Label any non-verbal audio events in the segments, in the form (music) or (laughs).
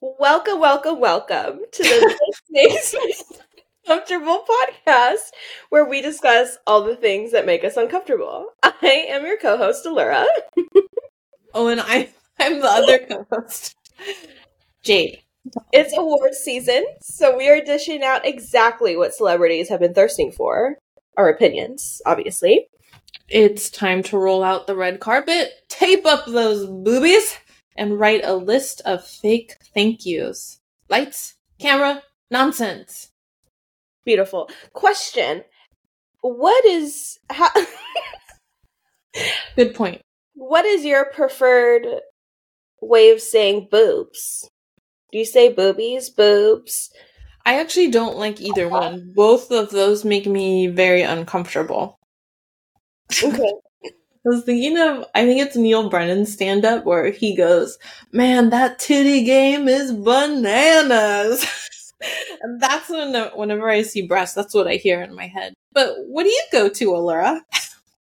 Welcome, welcome, welcome to the (laughs) This Makes Me Comfortable podcast, where we discuss all the things that make us uncomfortable. I am your co-host, Allura. (laughs) Oh, and I, I'm the other (laughs) co-host, Jade. It's award season, so we are dishing out exactly what celebrities have been thirsting for. Our opinions, obviously. It's time to roll out the red carpet, tape up those boobies, and write a list of fake thank yous. Lights, camera, nonsense. Beautiful. Question. What is how (laughs) Good point. what is your preferred way of saying boobs? Do you say boobies, boobs? I actually don't like either uh-huh. one. Both of those make me very uncomfortable. (laughs) Okay. I was thinking of, I think it's Neal Brennan's stand up where he goes, Man, that titty game is bananas. (laughs) and that's when, whenever I see breasts, that's what I hear in my head. But what do you go to, Allura?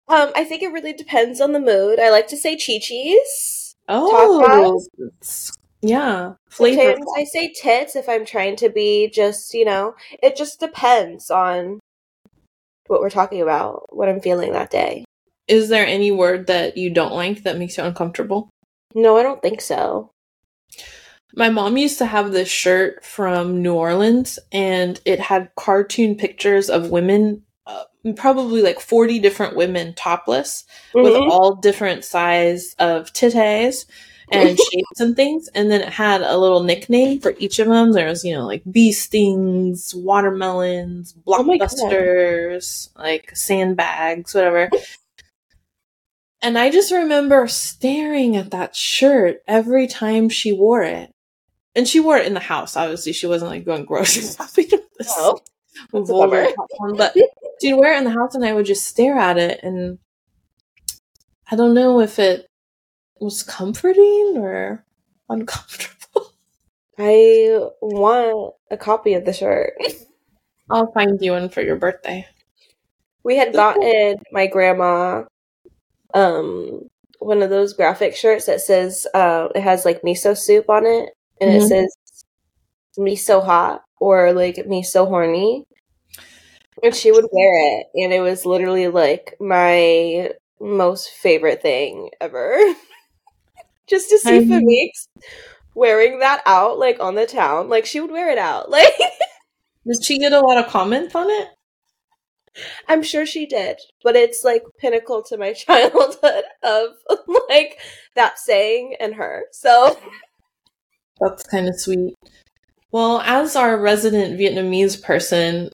Um, I think it really depends on the mood. I like to say chi-chis. Oh, yeah, flavor. Sometimes I say tits if I'm trying to be just, you know, it just depends on what we're talking about, what I'm feeling that day. Is there any word that you don't like that makes you uncomfortable? No, I don't think so. My mom used to have this shirt from New Orleans, and it had cartoon pictures of women, uh, probably like 40 different women topless, with Mhm. all different size of titties and (laughs) shapes and things. And then it had a little nickname for each of them. There was, you know, like bee stings, watermelons, Oh blockbusters, like sandbags, whatever. (laughs) And I just remember staring at that shirt every time she wore it. And she wore it in the house. Obviously, she wasn't like going grocery (laughs) shopping with this Oh, that's vulgar bummer. but she'd wear it in the house and I would just stare at it and I don't know if it was comforting or uncomfortable. (laughs) I want a copy of the shirt. I'll find you one for your birthday. We had gotten my grandma um one of those graphic shirts that says uh it has like miso soup on it and it Mhm. says me so hot or like me so horny. And she would wear it and it was literally like my most favorite thing ever. (laughs) Just to see I'm- Famix wearing that out like on the town. Like she would wear it out. (laughs) Like Did she get a lot of comments on it? I'm sure she did, but it's like pinnacle to my (laughs) childhood of like that saying and her. So That's kind of sweet. Well, as our resident Vietnamese person,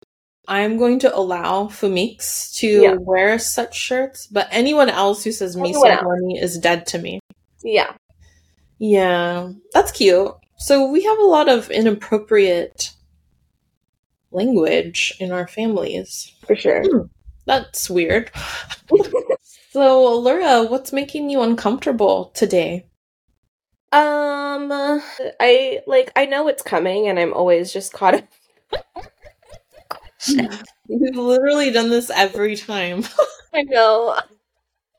I'm going to allow Fumix to Yeah. wear such shirts, but anyone else who says me so Anyone is dead to me. yeah, Yeah, that's cute. So we have a lot of inappropriate language in our families. for sure. Hmm, that's weird. (laughs) so, Laura, what's making you uncomfortable today? Um, I like I know it's coming, and I'm always just caught up. You've literally done this every time. I know,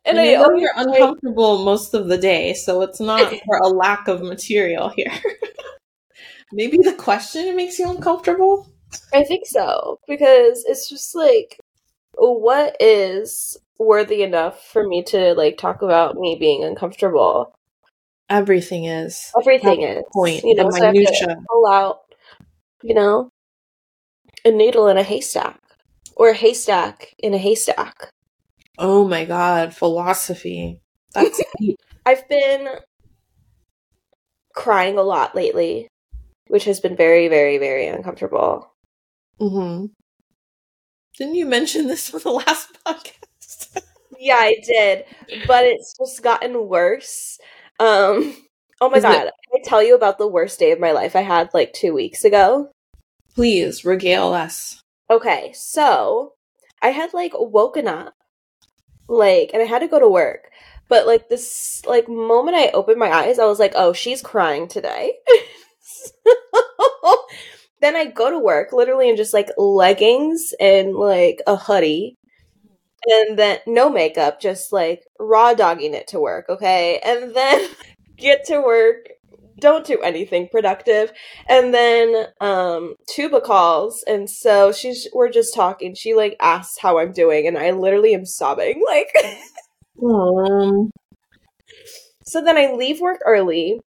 And, and I I know you're uncomfortable most of the day, so it's not for a lack of material here. (laughs) Maybe the question makes you uncomfortable? I think so because it's just like, what is worthy enough for me to like talk about me being uncomfortable? Everything is. Everything is point, you know, the so I have to minutia. pull out, you know, a needle in a haystack or a haystack in a haystack. Oh my god, philosophy. That's. (laughs) I've been crying a lot lately, which has been very, very, very uncomfortable. Mm-hmm. Didn't you mention this for the last (laughs) podcast? Yeah, I did, but it's just gotten worse. Um, oh my Is it- god, Can I tell you about the worst day of my life I had like two weeks ago. Please regale us. Okay, so I had like woken up, like, and I had to go to work. But like this, like moment I opened my eyes, I was like, "Oh, she's crying today." (laughs) then I go to work, literally in just like leggings and like a hoodie, and then no makeup, just like raw dogging it to work. Okay, and then (laughs) get to work don't do anything productive and then um tuba calls and so she's we're just talking she like asks how i'm doing and i literally am sobbing (laughs) like Um, so then i leave work early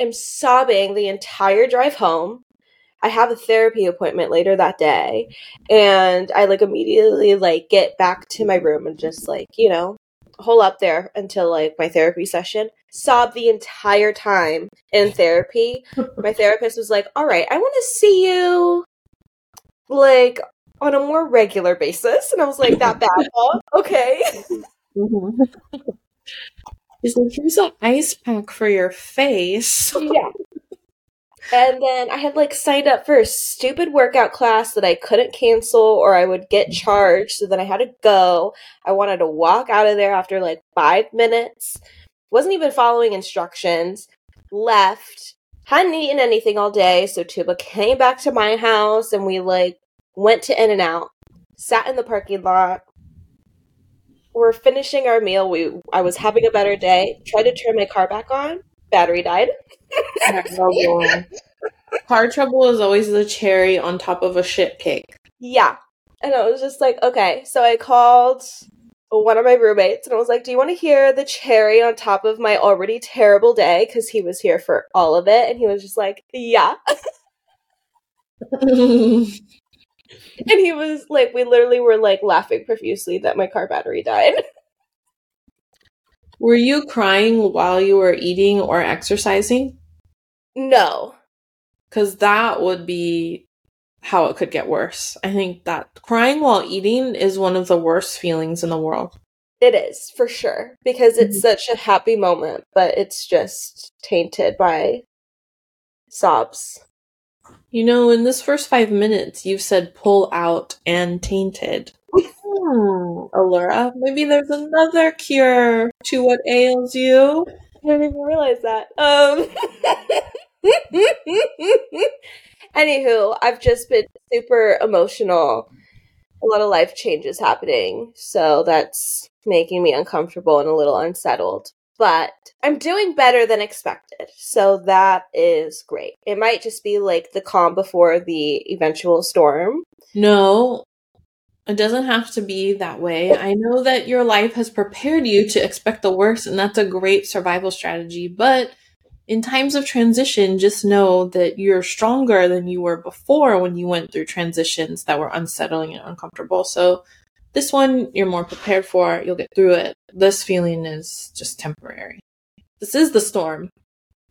am sobbing the entire drive home i have a therapy appointment later that day and i like immediately like get back to my room and just like you know hole up there until like my therapy session sob the entire time in therapy (laughs) my therapist was like all right i want to see you like on a more regular basis and i was like that bad (laughs) huh? okay (laughs) mhm. He's like, here's an ice pack for your face. yeah and then i had like signed up for a stupid workout class that i couldn't cancel or i would get charged so then i had to go. I wanted to walk out of there after like five minutes. Wasn't even following instructions. Left. Hadn't eaten anything all day so tuba came back to my house and we like went to in and out. Sat in the parking lot. We're finishing our meal. We i was having a better day. Tried to turn my car back on battery died (laughs) Car trouble is always the cherry on top of a shit cake. Yeah. And I was just like, okay. So I called one of my roommates and I was like, do you want to hear the cherry on top of my already terrible day? Because he was here for all of it. And he was just like, yeah. (laughs) (laughs) And he was like, we literally were like laughing profusely that my car battery died. Were you crying while you were eating or exercising? No. Because that would be how it could get worse. I think that crying while eating is one of the worst feelings in the world. It is, for sure. Because it's mm-hmm. such a happy moment, but it's just tainted by sobs. You know, in this first five minutes, you've said pull out and tainted. (laughs) Hmm. Allura, maybe there's another cure to what ails you. I didn't even realize that. Um. (laughs) Anywho, I've just been super emotional. A lot of life changes happening, so that's making me uncomfortable and a little unsettled. But I'm doing better than expected, so that is great. It might just be like the calm before the eventual storm. No, it doesn't have to be that way. I know that your life has prepared you to expect the worst, and that's a great survival strategy. But in times of transition, just know that you're stronger than you were before when you went through transitions that were unsettling and uncomfortable. So, this one you're more prepared for, you'll get through it. This feeling is just temporary. This is the storm,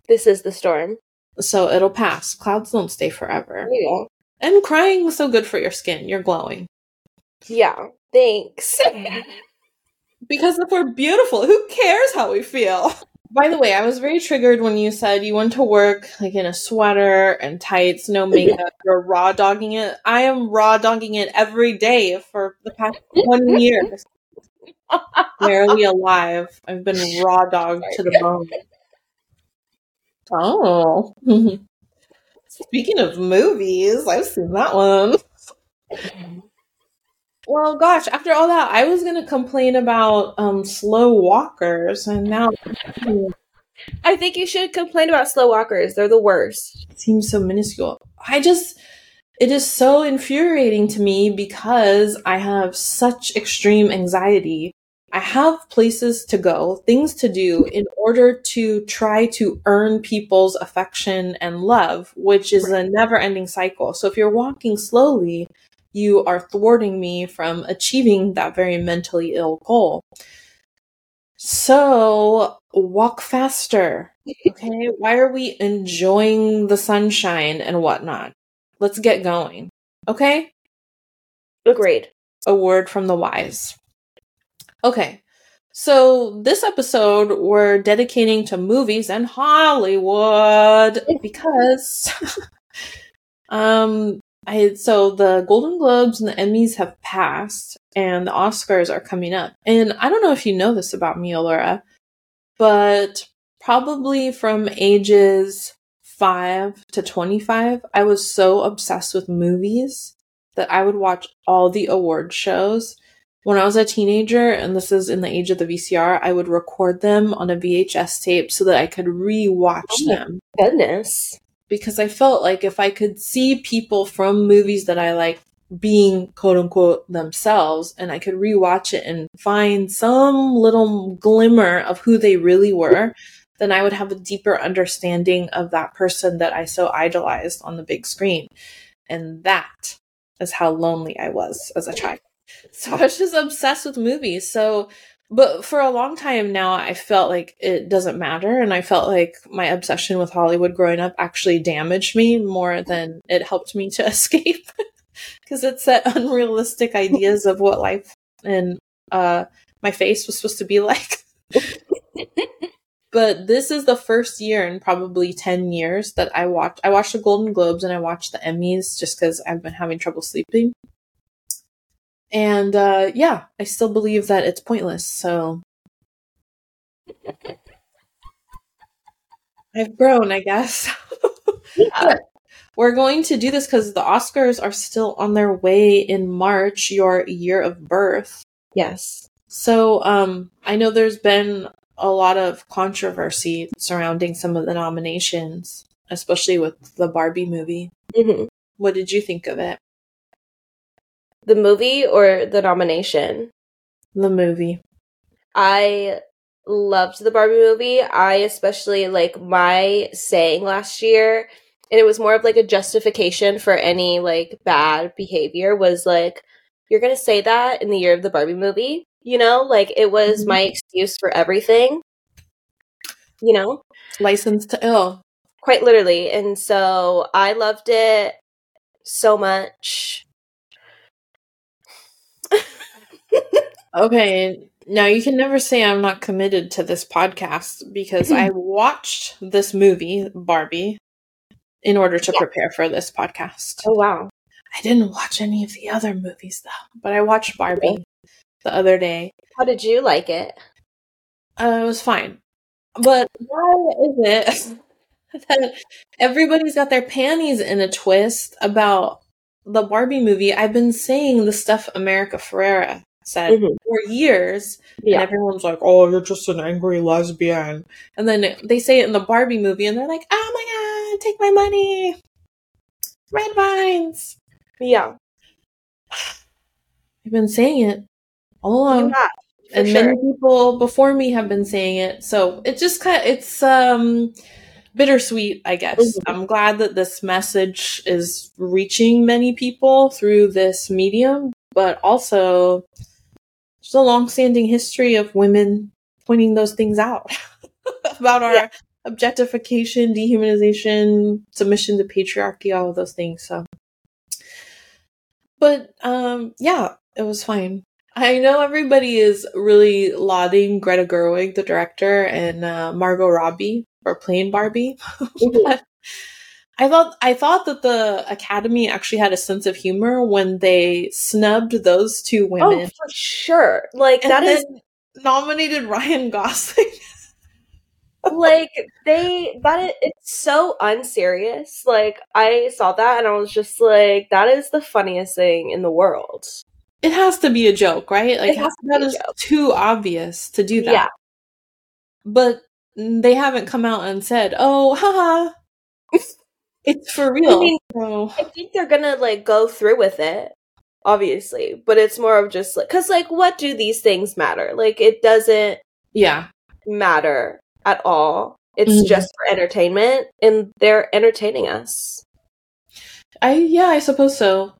This is the storm. so it'll pass. Clouds don't stay forever. Yeah. And crying is so good for your skin. You're glowing. Yeah. Thanks. Mm-hmm. Because if we're beautiful, who cares how we feel? By the way, I was very triggered when you said you went to work like in a sweater and tights, no mm-hmm. makeup, you're raw dogging it. I am raw dogging it every day for the past one (laughs) year. Barely alive. I've been raw dogged to the bone. Oh. (laughs) Speaking of movies, I've seen that one. Mm-hmm. Well, gosh, after all that, I was gonna complain about um slow walkers, and now I think you should complain about slow walkers. They're the worst. it seems so minuscule. I just, it is so infuriating to me because I have such extreme anxiety. I have places to go, things to do in order to try to earn people's affection and love, which is a never ending cycle. So if you're walking slowly, you are thwarting me from achieving that very mentally ill goal. So walk faster. (laughs) Okay. Why are we enjoying the sunshine and whatnot? Let's get going. Okay. Agreed. A word from the wise. Okay. So this episode we're dedicating to movies and Hollywood (laughs) because (laughs) um I so the Golden Globes and the Emmys have passed, and the Oscars are coming up. And I don't know if you know this about me, Laura, but probably from ages five to twenty-five, I was so obsessed with movies that I would watch all the award shows. When I was a teenager, and this is in the age of the VCR, I would record them on a VHS tape so that I could re-watch Oh them Goodness. Because I felt like if I could see people from movies that I like being quote unquote themselves and I could rewatch it and find some little glimmer of who they really were, then I would have a deeper understanding of that person that I so idolized on the big screen. And that is how lonely I was as a child. So I was just obsessed with movies. So but for a long time now, I felt like it doesn't matter. And I felt like my obsession with Hollywood growing up actually damaged me more than it helped me to (laughs) escape. Because it set unrealistic ideas of what life and uh, my face was supposed to be (laughs) like. but this is the first year in probably 10 years that I watched. I watched the Golden Globes and I watched the Emmys just because I've been having trouble sleeping. And uh, yeah, I still believe that it's pointless. So I've grown, I guess. Yeah. (laughs) We're going to do this because the Oscars are still on their way in March, your year of birth. Yes. So um, I know there's been a lot of controversy surrounding some of the nominations, especially with the Barbie movie. hmm What did you think of it? The movie or the nomination? The movie. I loved the Barbie movie. I especially like my saying last year, and it was more of like a justification for any like bad behavior was like, you're gonna say that in the year of the Barbie movie, you know? Like it was Mhm. my excuse for everything, you know? Licensed to Ill. Quite literally. And so I loved it so much. Okay, now you can never say I'm not committed to this podcast because I watched this movie, Barbie, in order to Yeah. prepare for this podcast. Oh wow. I didn't watch any of the other movies though, but I watched Barbie the other day. How did you like it? Uh, it was fine. But why is it (laughs) that everybody's got their panties in a twist about the Barbie movie? I've been saying the stuff America Ferrera said Mhm. for years, and everyone's like, "Oh, you're just an angry lesbian," and then they say it in the Barbie movie, and they're like, "Oh my god, take my money, red vines." Yeah. (sighs) I've been saying it all along. For and sure. many people before me have been saying it so it just kind of it's um bittersweet i guess Mhm. i'm glad that this message is reaching many people through this medium but also there's a long-standing history of women pointing those things out (laughs) about our Yeah. objectification dehumanization submission to patriarchy all of those things so but um yeah it was fine I know everybody is really lauding Greta Gerwig, the director, and uh, Margot Robbie for playing Barbie. (laughs) Mhm. But I thought I thought that the Academy actually had a sense of humor when they snubbed those two women. Oh, for sure. Like and that is nominated Ryan Gosling. (laughs) like they that is it's so unserious. Like I saw that and I was just like, that is the funniest thing in the world. it has to be a joke, right? Like It has to that a joke. too obvious to do that. Yeah. But they haven't come out and said, "Oh, haha, it's for real." I, mean, So- I think they're gonna like go through with it, obviously. But it's more of just like because like what do these things matter? Like it doesn't yeah, matter at all. It's Mhm. just for entertainment, and they're entertaining us. I yeah, I suppose so.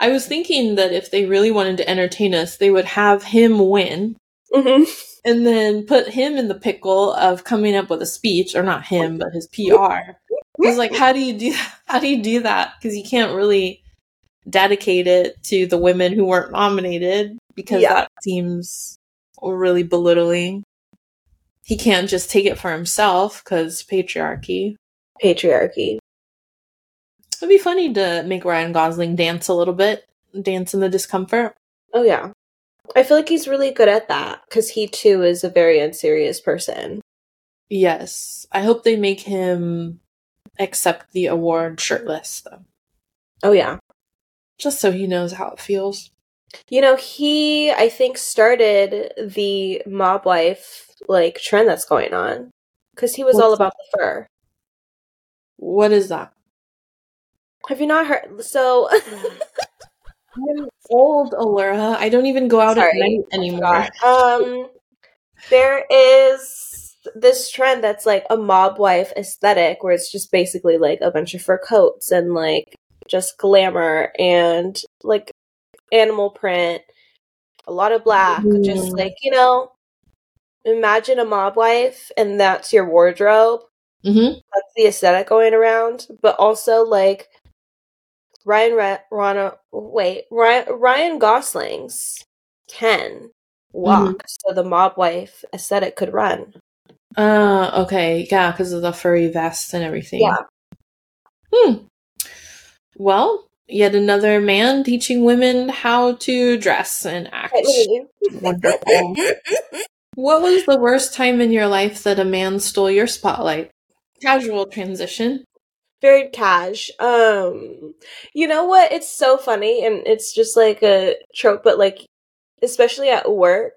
I was thinking that if they really wanted to entertain us, they would have him win hmm and then put him in the pickle of coming up with a speech, or not him, but his PR. It's like, how do you do (laughs) how do you do that? Because you can't really dedicate it to the women who weren't nominated because Yeah. that seems really belittling. He can't just take it for himself because patriarchy. Patriarchy. It'd be funny to make Ryan Gosling dance a little bit, dance in the discomfort. Oh yeah. I feel like he's really good at that because he too is a very unserious person. Yes. I hope they make him accept the award shirtless, though, Oh yeah. just so he knows how it feels. You know, he I think started the mob wife like trend that's going on because he was all What's about the fur. What is that? Have you not heard? So (laughs) I'm old, Allura. I don't even go out Sorry, at night anymore. Um, there is this trend that's like a mob wife aesthetic, where it's just basically like a bunch of fur coats and like just glamour and like animal print, a lot of black, just Mm. like you know. Imagine a mob wife, and that's your wardrobe. Mm-hmm. That's the aesthetic going around, but also like Ryan Ra- Rana, wait, Ryan, Ryan Gosling's can walk, so the mob wife aesthetic could run. Uh, okay. Yeah, because of the furry vest and everything. Yeah. Hmm. Well, yet another man teaching women how to dress and act. Wonderful. What was the worst time in your life that a man stole your spotlight? Casual transition. Very cash. Um, you know what? It's so funny, and it's just like a trope, but like, especially at work,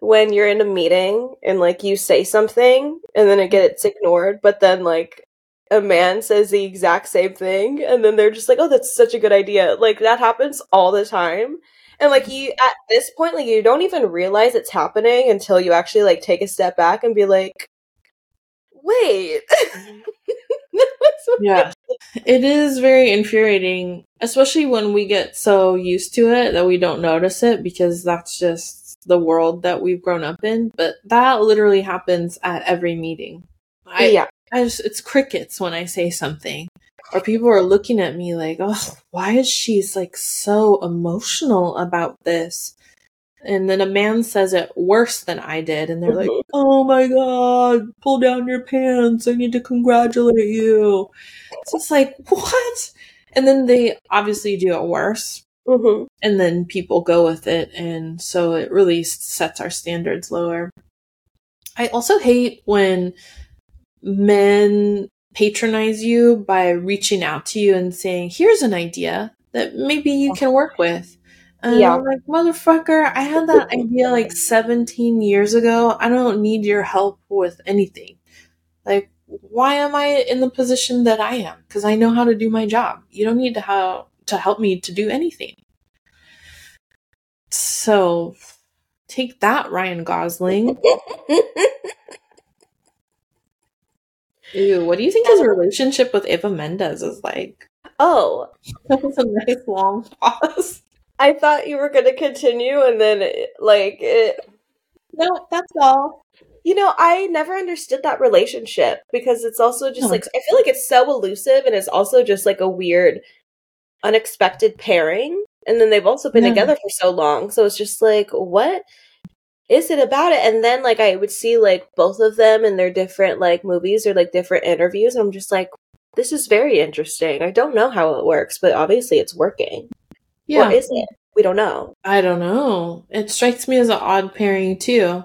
when you're in a meeting and like you say something and then it gets ignored, but then like a man says the exact same thing, and then they're just like, "Oh, that's such a good idea." Like that happens all the time. And like you at this point, like you don't even realize it's happening until you actually like take a step back and be like, "Wait, mm-hmm. (laughs) what Yeah. It is very infuriating, especially when we get so used to it that we don't notice it because that's just the world that we've grown up in. But that literally happens at every meeting. I, yeah, I just, it's crickets when I say something. Or people are looking at me like, oh, why is she like so emotional about this? And then a man says it worse than I did, and they're like, (laughs) oh my god, pull down your pants, I need to congratulate you. It's just like, (laughs) what? And then they obviously do it worse, hmm and then people go with it, and so it really sets our standards lower. I also hate when men patronize you by reaching out to you and saying, here's an idea that maybe you can work with. And Yeah. I'm like, motherfucker, I had that (laughs) idea like 17 years ago. I don't need your help with anything. Like, why am I in the position that I am? Because I know how to do my job. You don't need to how to help me to do anything. So, take that, Ryan Gosling. (laughs) Ew, what do you think his relationship with Eva Mendes is like? oh, (laughs) That was a nice long pause. I thought you were gonna continue, and then it, like it. No, that's all. You know, I never understood that relationship because it's also just Hmm. like I feel like it's so elusive, and it's also just like a weird, unexpected pairing. And then they've also been Yeah. together for so long, so it's just like, what is it about it? And then like I would see like both of them in their different like movies or like different interviews, and I'm just like, this is very interesting. I don't know how it works, but obviously it's working. Yeah, Or is it? We don't know. I don't know. It strikes me as an odd pairing too.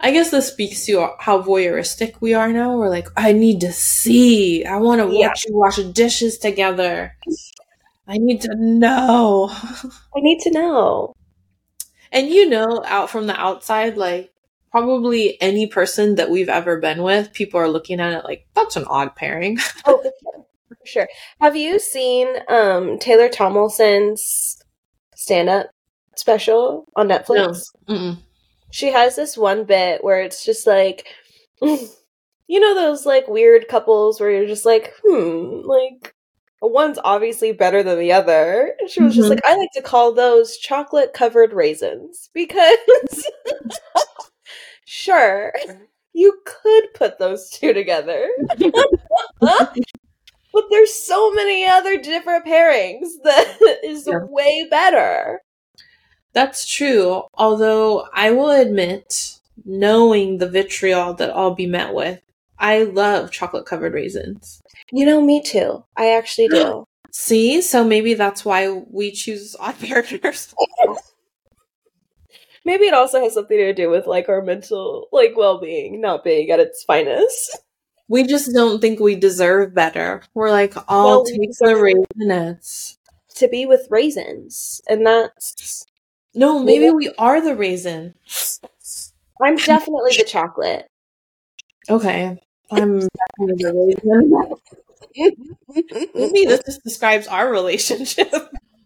I guess this speaks to how voyeuristic we are now. We're like, I need to see. I want to Yeah. watch you wash dishes together. I need to know. (laughs) I need to know. And you know, out from the outside, like probably any person that we've ever been with, people are looking at it like, that's an odd pairing. (laughs) Oh, for sure. For sure. Have you seen um Taylor Tomlinson's stand up special on Netflix? Mm-mm. She has this one bit where it's just like (laughs) you know those like weird couples where you're just like, hmm, like one's obviously better than the other. And She was just Mhm. like, I like to call those chocolate covered raisins because (laughs) sure, (laughs) you could put those two together. (laughs) But there's so many other different pairings that is Yeah. way better. That's true. Although I will admit, knowing the vitriol that I'll be met with, I love chocolate covered raisins. You know, me too. I actually do. (gasps) See, so maybe that's why we choose odd (laughs) partners. Maybe it also has something to do with like our mental like well-being not being at its finest. We just don't think we deserve better. We're like, I'll Well, take the raisins. To be with raisins, and that's No, maybe we are the raisin. I'm definitely the chocolate. Okay. I'm definitely the raisin. Maybe this just describes our relationship. (laughs)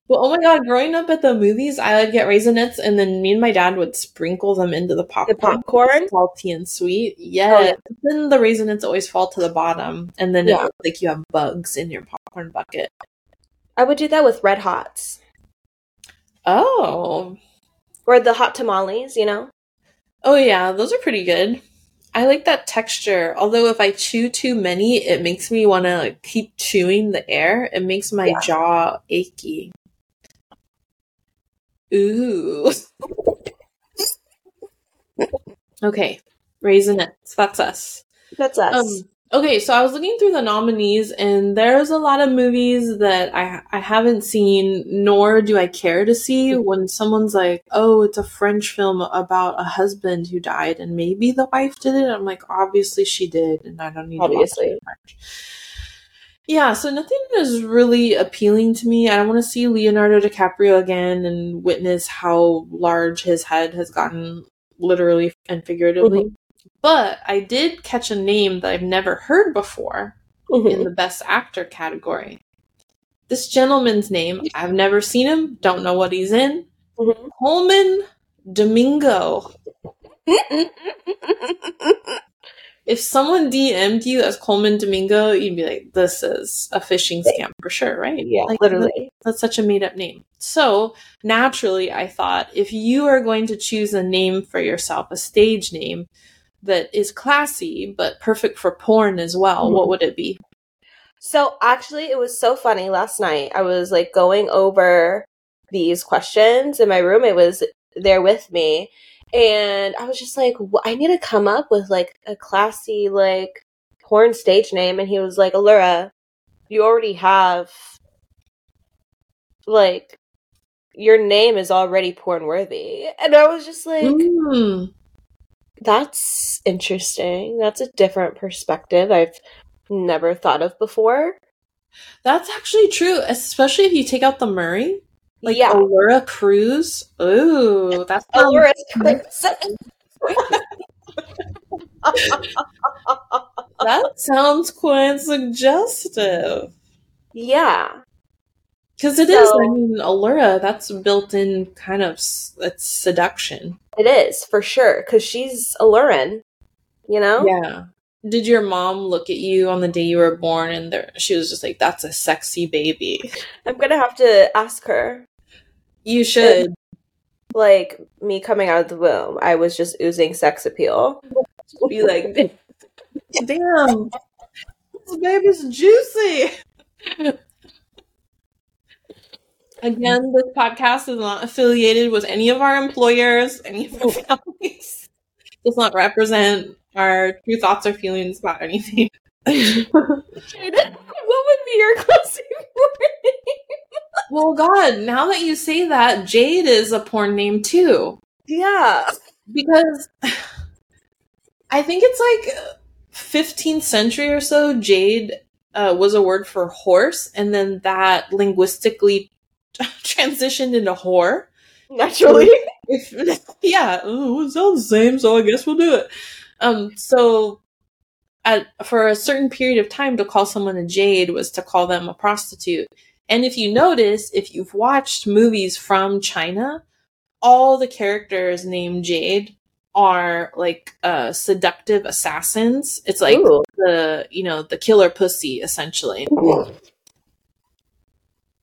But oh my god, growing up at the movies, I would get raisinets and then me and my dad would sprinkle them into the The popcorn. popcorn. Salty and sweet. Yeah. Oh, yeah. Then the raisinets always fall to the bottom. And then it Yeah. looks like you have bugs in your popcorn bucket. I would do that with red hots Oh. or the hot tamales. You know. Oh yeah, those are pretty good. I like that texture. Although if I chew too many, it makes me want to like, keep chewing the air. It makes my Yeah. jaw achy. Ooh. (laughs) okay, raisinets. That's us. That's us. Um, okay, so I was looking through the nominees, and there's a lot of movies that I I haven't seen, nor do I care to see. Mm-hmm. When someone's like, "Oh, it's a French film about a husband who died, and maybe the wife did it," I'm like, "Obviously, she did, and I don't need Obviously. to. Yeah, so nothing is really appealing to me. I don't want to see Leonardo DiCaprio again and witness how large his head has gotten, literally and figuratively. Mm-hmm. But I did catch a name that I've never heard before Mhm. in the Best Actor category. This gentleman's name, I've never seen him, don't know what he's in. Mhm. Colman Domingo. (laughs) If someone DM'd you as Colman Domingo, you'd be like, this is a phishing scam for sure, right? yeah, Like, literally. that's such a made up name. So naturally, I thought if you are going to choose a name for yourself, a stage name that is classy but perfect for porn as well, Mhm. what would it be? So actually, it was so funny last night. I was like going over these questions, and my roommate was there with me, and I was just like, I need to come up with like a classy like porn stage name, and he was like, Allura, you already have like your name is already porn worthy, and I was just like, Mm. That's interesting. That's a different perspective I've never thought of before. That's actually true, especially if you take out the Murray. Like yeah. Allura Cruz. Ooh, (laughs) that's Allura's (laughs) Prince. (laughs) that sounds quite suggestive. yeah. Because it is. So- I mean, Allura. That's built in kind of. It's seduction. It is for sure because she's alluring. You know. Yeah. Did your mom look at you on the day you were born and there, she was just like, "That's a sexy baby"? (laughs) I'm gonna have to ask her. You should. Like me coming out of the womb, I was just oozing sex appeal. Be like, Damn, this baby's juicy. (laughs) Again, this podcast is not affiliated with any of our employers, any of our families. Does not represent our true thoughts or feelings about anything. Jade, (laughs) what would be your (laughs) closing word? well, God, now that you say that, Jade is a porn name too. Yeah. because (sighs) I think it's like 15th century or so. Jade uh, was a word for horse, and then that linguistically (laughs) transitioned into whore. Naturally. If, (laughs) yeah, oh, it sounds the same, so I guess we'll do it. Um, so at, for a certain period of time, to call someone a jade was to call them a prostitute. And if you notice, if you've watched movies from China, all the characters named Jade are like uh, seductive assassins. It's like Ooh. the you know the killer pussy essentially.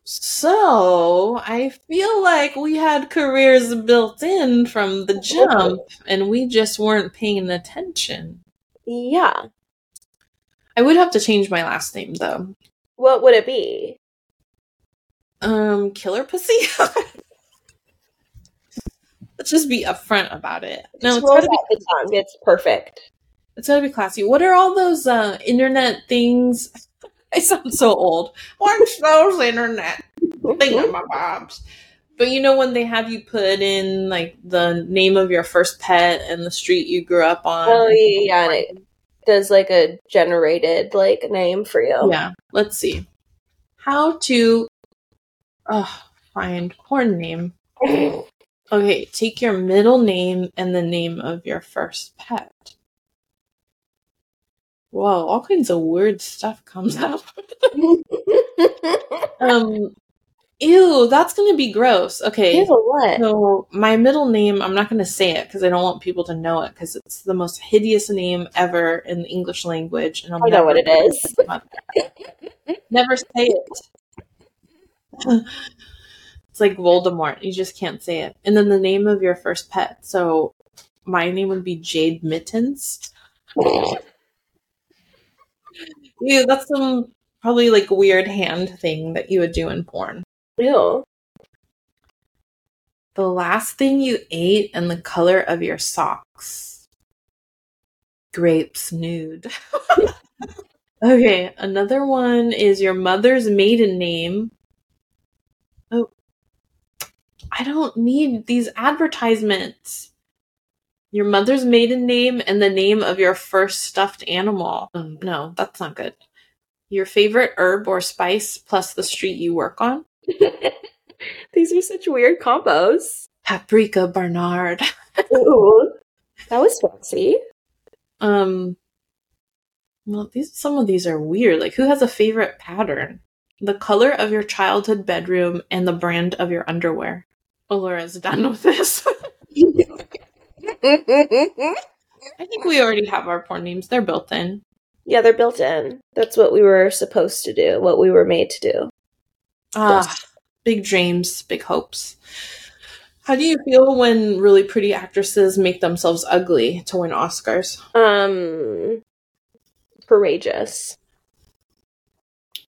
So I feel like we had careers built in from the jump, and we just weren't paying attention. Yeah. I would have to change my last name though. What would it be? Um, Killer Pussy. (laughs) Let's just be upfront about it. No, it's gotta be. the tongue. It's perfect. It's gotta be classy. What are all those uh, internet things? (laughs) I sound so old. Watch those internet thingamabobs. But you know when they have you put in like the name of your first pet and the street you grew up on. Oh yeah, yeah. And it does like a generated like name for you. Yeah. Let's see. How to oh, find porn name. (laughs) Okay, take your middle name and the name of your first pet. Whoa, all kinds of weird stuff comes up. (laughs) um, ew, that's gonna be gross. Okay, Ew, what? so my middle name, I'm not gonna say it because I don't want people to know it because it's the most hideous name ever in the English language, and I'll I know what it is. (laughs) Never say it. (laughs) it's like Voldemort. You just can't say it. And then the name of your first pet. So my name would be Jade Mittens. Yeah, that's some probably like weird hand thing that you would do in porn. Ew. The last thing you ate and the color of your socks. Grapes nude. (laughs) okay, another one is your mother's maiden name. Oh, I don't need these advertisements. Your mother's maiden name and the name of your first stuffed animal. Um, no, that's not good. Your favorite herb or spice plus the street you work on. (laughs) These are such weird combos. Paprika Barnard. Ooh, (laughs) that was fancy. Um, well, these some of these are weird. Like, who has a favorite pattern? The color of your childhood bedroom and the brand of your underwear. Laura's done with this. (laughs) I think we already have our porn names. They're built in. yeah, they're built in. That's what we were supposed to do. What we were made to do. Ah, big dreams, big hopes. How do you feel when really pretty actresses make themselves ugly to win Oscars? Um, courageous.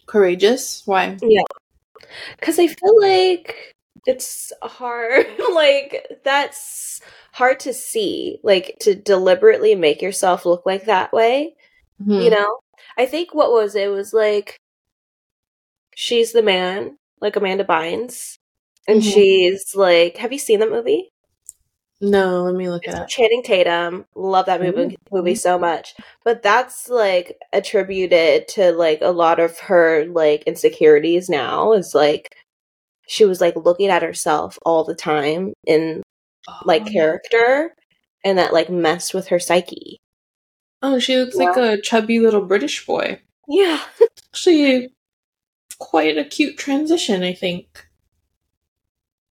Courageous? Why? Yeah. Because I feel like it's hard. (laughs) like, that's hard to see. Like, to deliberately make yourself look like that way. Hmm. You know? I think what was it? It was like, she's the man, like Amanda Bynes. And Mhm. she's like, have you seen that movie? No, let me look it up. Channing Tatum. Love that movie movie so much. But that's like attributed to like a lot of her like insecurities now. Is like she was like looking at herself all the time in like Oh. character and that like messed with her psyche. Oh, she looks like a chubby little British boy. Yeah. Actually, quite a cute transition, I think.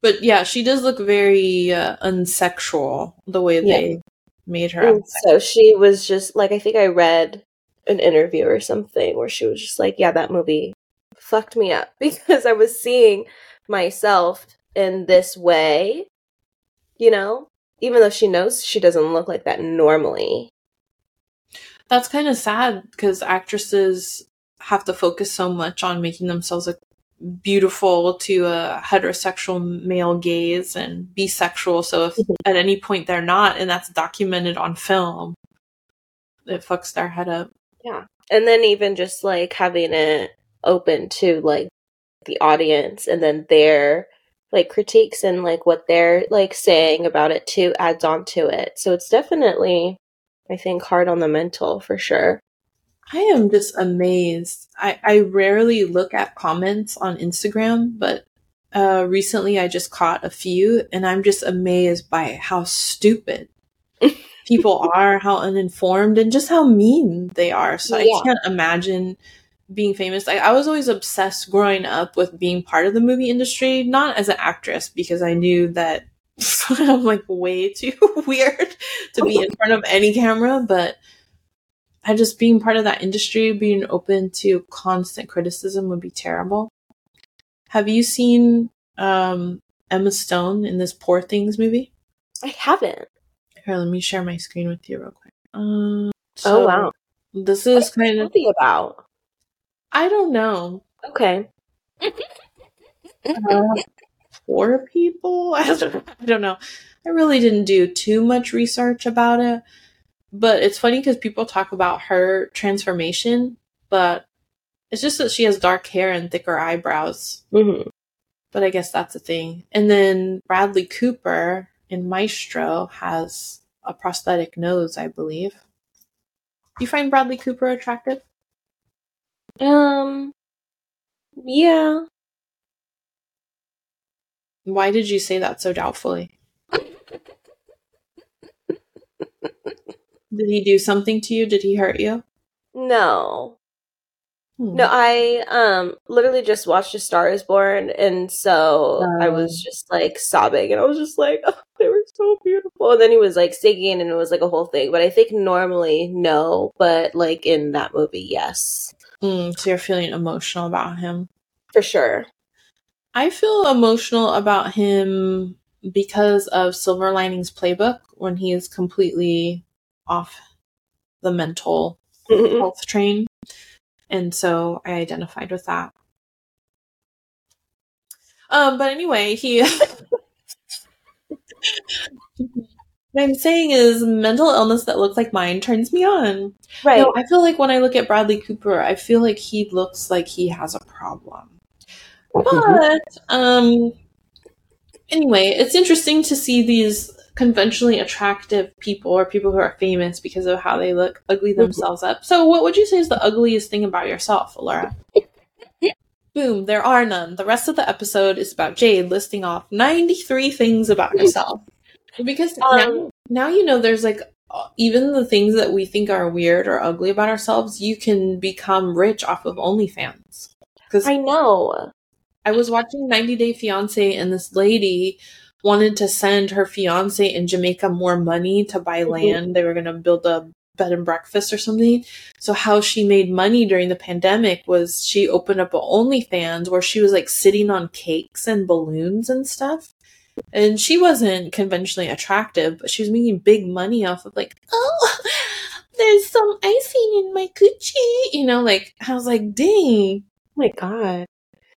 But yeah, she does look very uh, unsexual the way Yeah. they made her. So she was just like I think I read an interview or something where she was just like, Yeah, that movie fucked me up (laughs) because I was seeing myself in this way, you know? Even though she knows she doesn't look like that normally. That's kind of sad because actresses have to focus so much on making themselves look beautiful to a heterosexual male gaze and bisexual. So if Mhm. at any point they're not, and that's documented on film, it fucks their head up. Yeah. And then even just like having it open to like the audience and then their like critiques and like what they're like saying about it too adds on to it. So it's definitely I think hard on the mental for sure. I am just amazed. I, I rarely look at comments on Instagram, but uh, recently I just caught a few, and I'm just amazed by how stupid (laughs) people are, how uninformed, and just how mean they are. So Yeah. I can't imagine being famous. Like I was always obsessed growing up with being part of the movie industry, not as an actress because I knew that (laughs) I'm like way too (laughs) weird to be in front of any camera, but I just being part of that industry, being open to constant criticism would be terrible. Have you seen um, Emma Stone in this Poor Things movie? I haven't. Here, let me share my screen with you real quick. Um, oh wow. This is kind of about. I don't know. Okay. Uh, poor people. (laughs) I don't, I don't know. I really didn't do too much research about it, but it's funny because people talk about her transformation, but It's just that she has dark hair and thicker eyebrows. hmm But I guess that's a thing. And then Bradley Cooper in Maestro has a prosthetic nose, I believe. You find Bradley Cooper attractive? Um, yeah. Why did you say that so doubtfully? (laughs) Did he do something to you? Did he hurt you? No. Hmm. No, I um literally just watched A Star Is Born, and so I was Oh. just like sobbing, and I was just like, oh, they were so beautiful. And then he was like singing, and it was like a whole thing. But I think normally no, but like in that movie, yes, Hmm, so you're feeling emotional about him. for sure. I feel emotional about him because of Silver Linings Playbook when he is completely off the mental Mhm. health train. And so I identified with that. Um, but anyway, he (laughs) (laughs) what I'm saying is mental illness that looks like mine turns me on. Right. No, I feel like when I look at Bradley Cooper, I feel like he looks like he has a problem. But um anyway, it's interesting to see these conventionally attractive people or people who are famous because of how they look ugly themselves up. So what would you say is the ugliest thing about yourself, Laura? Boom, there are none. The rest of the episode is about Jade listing off 93 things about herself. Because now, Um, now you know there's like even the things that we think are weird or ugly about ourselves, you can become rich off of OnlyFans. Because I know. I was watching 90 Day Fiance and this lady wanted to send her fiance in Jamaica more money to buy Mhm. land. They were going to build a bed and breakfast or something. So how she made money during the pandemic was she opened up a OnlyFans where she was like sitting on cakes and balloons and stuff. And she wasn't conventionally attractive, but she was making big money off of like, oh, (laughs) there's some icing in my coochie. You know, like I was like, dang. Oh my god.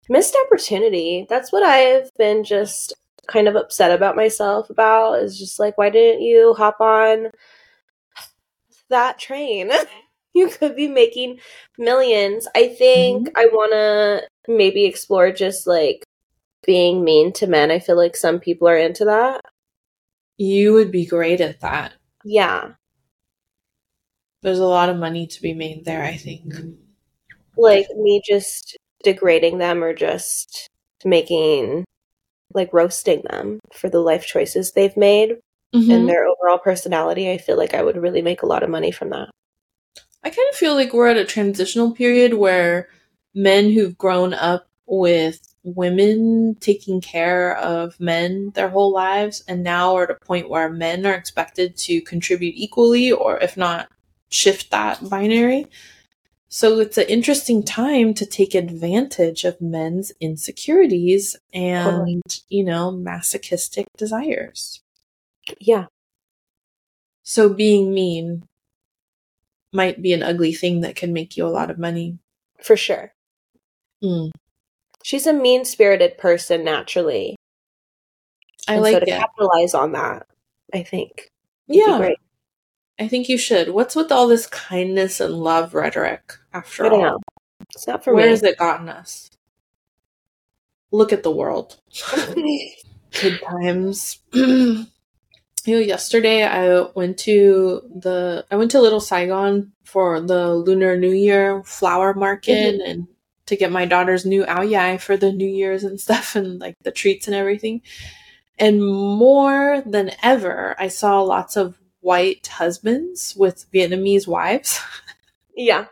Missed opportunity. That's what I've been just kind of upset about myself about is just like why didn't you hop on that train? (laughs) you could be making millions. I think mm-hmm. I want to maybe explore just like being mean to men. I feel like some people are into that. You would be great at that. Yeah. There's a lot of money to be made there, I think. Like me just degrading them or just making like roasting them for the life choices they've made Mhm. and their overall personality, I feel like I would really make a lot of money from that. I kind of feel like we're at a transitional period where men who've grown up with women taking care of men their whole lives and now are at a point where men are expected to contribute equally or if not shift that binary. So it's an interesting time to take advantage of men's insecurities and, Totally. you know, masochistic desires. Yeah. So being mean might be an ugly thing that can make you a lot of money. For sure. Mm. She's a mean spirited person naturally. I and like so to it. capitalize on that, I think. Yeah, great. I think you should. What's with all this kindness and love rhetoric after I don't all? know. It's not for Where me. has it gotten us? Look at the world. (laughs) Good times. (clears throat) you know, yesterday I went to the I went to Little Saigon for the Lunar New Year flower market mm-hmm. and to get my daughter's new ao dai for the New Year's and (laughs) stuff and like the treats and everything. And more than ever, I saw lots of white husbands with Vietnamese wives. (laughs) yeah.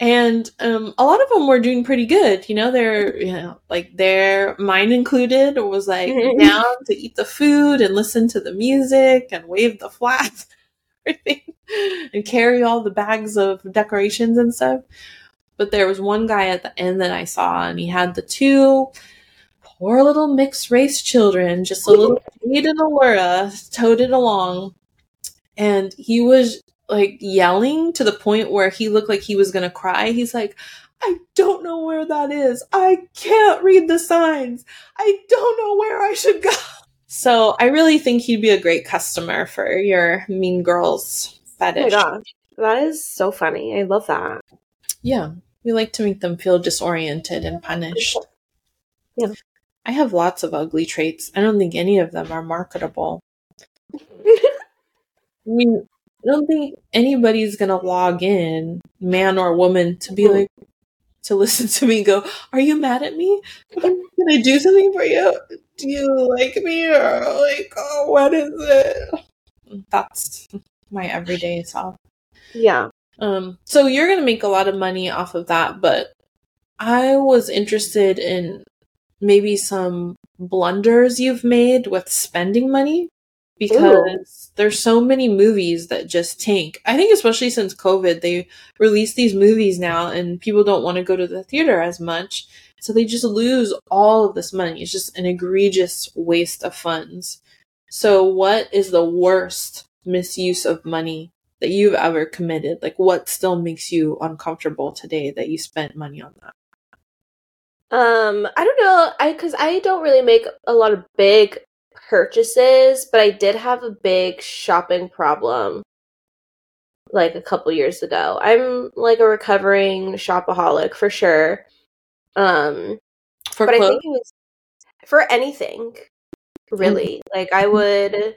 and um, a lot of them were doing pretty good. You know, they're you know like their mine included was like (laughs) down to eat the food and listen to the music and wave the flags, everything, and carry all the bags of decorations and stuff. But there was one guy at the end that I saw, and he had the two poor little mixed race children, just a little (laughs) Jade and Allura, toted along, and he was like yelling to the point where he looked like he was gonna cry. He's like, I don't know where that is. I can't read the signs. I don't know where I should go. So I really think he'd be a great customer for your Mean Girls Oh my fetish. gosh. That is so funny. I love that. Yeah. We like to make them feel disoriented and punished. Yeah. I have lots of ugly traits. I don't think any of them are marketable. I mean, I don't think anybody's gonna log in, man or woman, to be hmm. like to listen to me go, Are you mad at me? Can (laughs) I do something for you? Do you like me? Or like, oh what is it? That's my everyday self. yeah. Um, so you're gonna make a lot of money off of that, but I was interested in maybe some blunders you've made with spending money because there's so many movies that just tank. I think especially since COVID, they release these movies now and people don't want to go to the theater as much. So they just lose all of this money. It's just an egregious waste of funds. So what is the worst misuse of money that you've ever committed? Like what still makes you uncomfortable today that you spent money on that? Um, I don't know. I because I don't really make a lot of big purchases, but I did have a big shopping problem like a couple years ago. I'm like a recovering shopaholic for sure. Um, For but I think it was for anything really. Like I would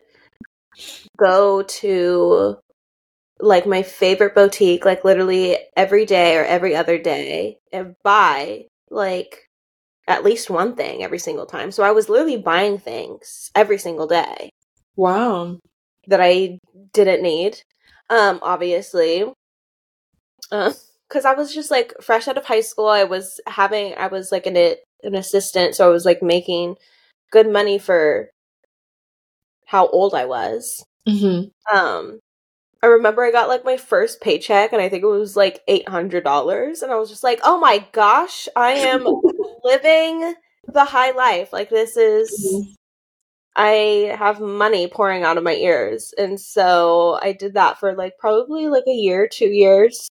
go to like my favorite boutique like literally every day or every other day and buy like at least one thing every single time. So I was literally buying things every single day wow. that I didn't need. Um, obviously, because I was just like fresh out of high school. I was having, I was like an an assistant, so I was like making good money for how old I was. hmm Um, I remember I got like my first paycheck, and I think it was like eight hundred dollars, and I was just like, "Oh my gosh, I am (laughs) living the high life! Like this is." Mm-hmm. I have money pouring out of my ears. And so I did that for like probably like a year, two years.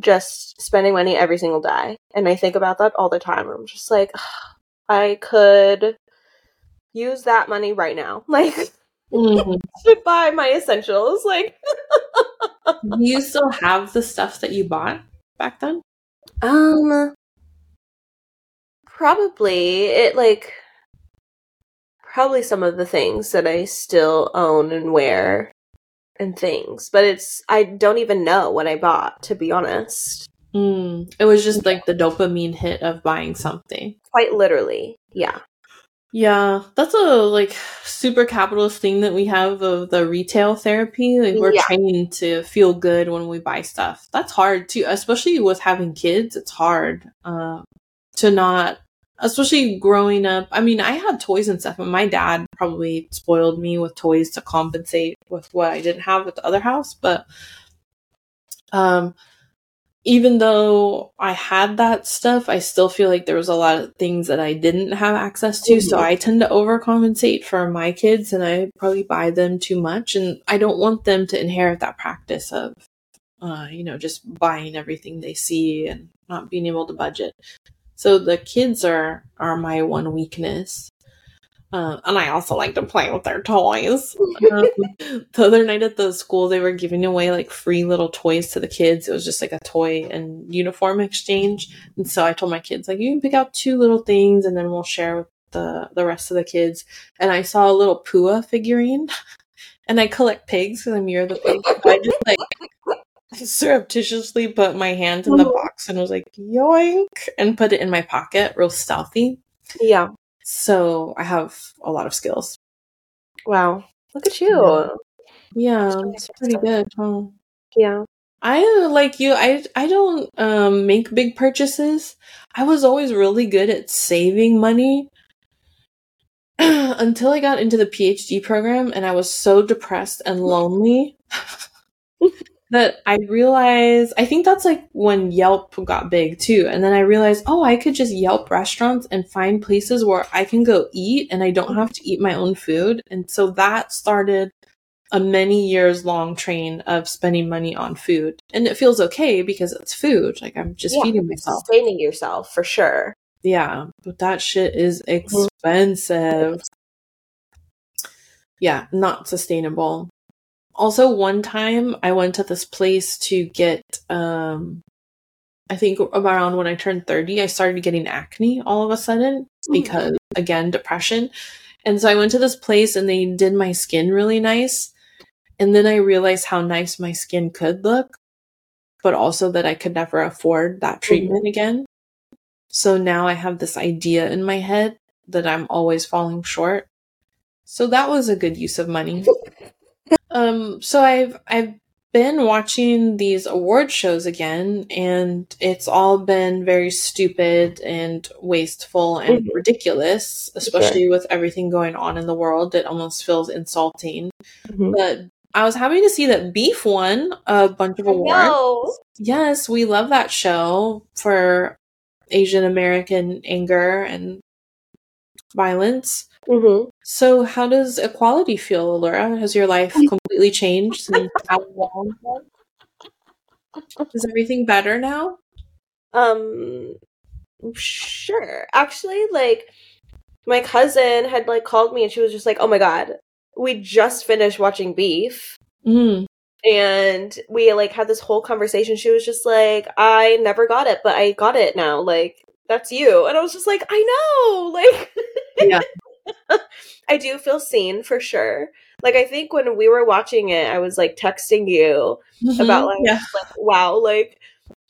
Just spending money every single day. And I think about that all the time. I'm just like, I could use that money right now. (laughs) Like, Mhm. (laughs) should buy my essentials. Like, Do you still have the stuff that you bought back then? um, probably it like, probably some of the things that I still own and wear and things, but it's I don't even know what I bought to be honest. Mm. It was just like the dopamine hit of buying something. Quite literally, yeah. Yeah, that's a like super capitalist thing that we have of the retail therapy. Like we're Yeah. trained to feel good when we buy stuff. That's hard too, especially with having kids. It's hard uh, to not, especially growing up. I mean, I had toys and stuff, and my dad probably spoiled me with toys to compensate with what I didn't have at the other house. But um, even though I had that stuff, I still feel like there was a lot of things that I didn't have access to. So Mhm. I tend to overcompensate for my kids and I probably buy them too much. And I don't want them to inherit that practice of, uh, you know, just buying everything they see and not being able to budget. So the kids are, are my one weakness. Uh, and I also like to play with their toys. Um, (laughs) the other night at the school, they were giving away like free little toys to the kids. It was just like a toy and uniform exchange. And so I told my kids, like, you can pick out two little things and then we'll share with the, the rest of the kids. And I saw a little Pua figurine. (laughs) And I collect pigs because I'm Year of the Pig. I just like surreptitiously put my hand in the (laughs) box and was like, yoink, and put it in my pocket real stealthy. Yeah. So I have a lot of skills. Wow. Look at you. Yeah, Just it's pretty good. Huh? Yeah. I like you. I I don't um, make big purchases. I was always really good at saving money (clears throat) until I got into the PhD program, and I was so depressed and lonely (laughs) that I realize I think that's like when Yelp got big too, and then I realized, oh, I could just Yelp restaurants and find places where I can go eat, and I don't have to eat my own food, and so that started a many years long train of spending money on food. And it feels okay because it's food. Like I'm just Yeah, feeding myself. Sustaining yourself for sure. Yeah, but that shit is mm-hmm. expensive. Yeah, not sustainable. Also, one time I went to this place to get um I think around when I turned 30, I started getting acne all of a sudden because, again, depression. And so I went to this place and they did my skin really nice. And then I realized how nice my skin could look, but also that I could never afford that treatment again. So now I have this idea in my head that I'm always falling short. So that was a good use of money. (laughs) um, so I've I've been watching these award shows again, and it's all been very stupid and wasteful and Mhm. ridiculous, especially with everything going on in the world. It almost feels insulting. Mhm. But I was happy to see that Beef won a bunch of awards. Yes, we love that show for Asian American anger and violence. Hmm So, how does equality feel, Laura? Has your life completely changed since (laughs) how long? Is everything better now? Um, sure. Actually, like, my cousin had like called me and she was just like, "Oh my god, we just finished watching Beef." Mm. and we like had this whole conversation she was just like i never got it but i got it now like that's you and i was just like i know (laughs) like Yeah. (laughs) i do feel seen for sure like i think when we were watching it i was like texting you about like, Mm-hmm. yeah. (laughs) like wow like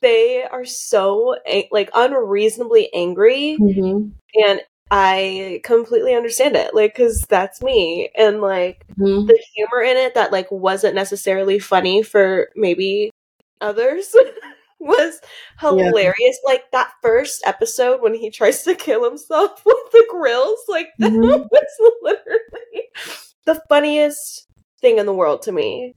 they are so like unreasonably angry Mhm. and i completely understand it like because that's me and like Mhm. the humor in it that like wasn't necessarily funny for maybe others (laughs) was hilarious. Like that first episode when he tries to kill himself (laughs) with the grills, like (laughs) that Mhm. was literally the funniest thing in the world to me.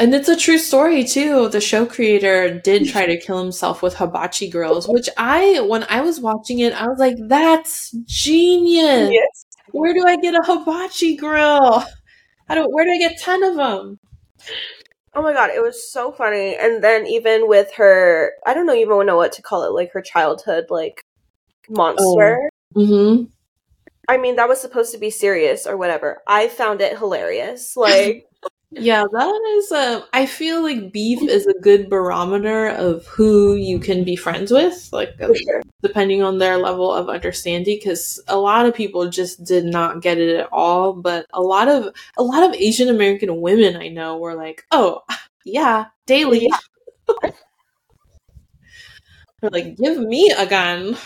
And it's a true story too. The show creator did (laughs) try to kill himself with hibachi grills, which I, when I was watching it, I was like, "That's genius! Yes. Where do I get a hibachi grill? I don't Where do I get ten of them?" Oh my god, it was so funny. And then even with her, I don't know even know what to call it, like her childhood like monster. Mm-hmm. I mean, that was supposed to be serious or whatever. I found it hilarious. (laughs) Like Yeah, that is a. I feel like beef is a good barometer of who you can be friends with, like sure. depending on their level of understanding. Because a lot of people just did not get it at all, but a lot of a lot of Asian American women I know were like, "Oh, (laughs) yeah, daily." (laughs) They're like, "Give me a gun."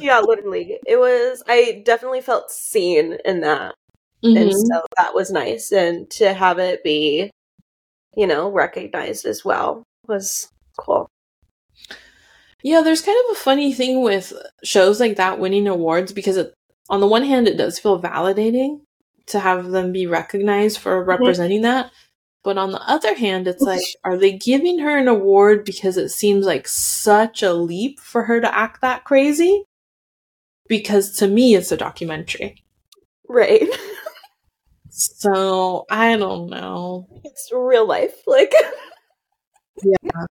Yeah, literally. It was I definitely felt seen in that. And Mhm. so that was nice. And to have it be, you know, recognized as well was cool. Yeah, there's kind of a funny thing with shows like that winning awards because it, on the one hand, it does feel validating to have them be recognized for representing that. But on the other hand, it's like, (laughs) are they giving her an award because it seems like such a leap for her to act that crazy? Because to me, it's a documentary. Right. (laughs) So I don't know. it's real life. Like (laughs) yeah.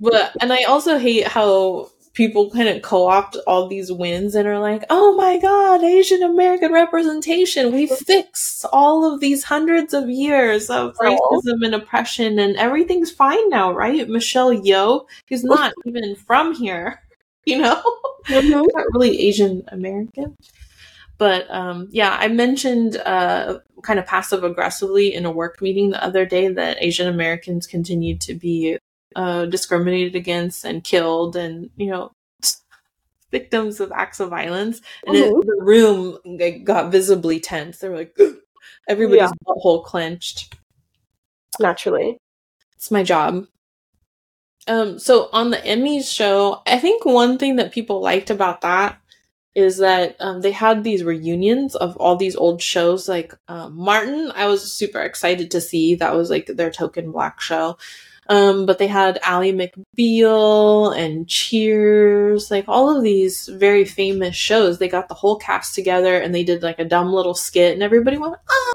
But and I also hate how people kind of co-opt all these wins and are like, "Oh my god, Asian American representation. We fixed all of these hundreds of years of racism and oppression and everything's fine now, right?" Michelle Yeoh, who's not (laughs) even from here, (laughs) you know? Mm-hmm. not really Asian American. But um, yeah, I mentioned uh, kind of passive aggressively in a work meeting the other day that Asian Americans continue to be uh, discriminated against and killed, and you know, (laughs) victims of acts of violence. And it, Mhm. the room like, got visibly tense. They were like, everybody's butthole clenched. naturally. It's my job. Um, so on the Emmys show, I think one thing that people liked about that is that um, they had these reunions of all these old shows. Like um, Martin, I was super excited to see. That was like their token black show. Um, but they had Ally McBeal and Cheers, like all of these very famous shows. They got the whole cast together and they did like a dumb little skit, and everybody went, "Oh!"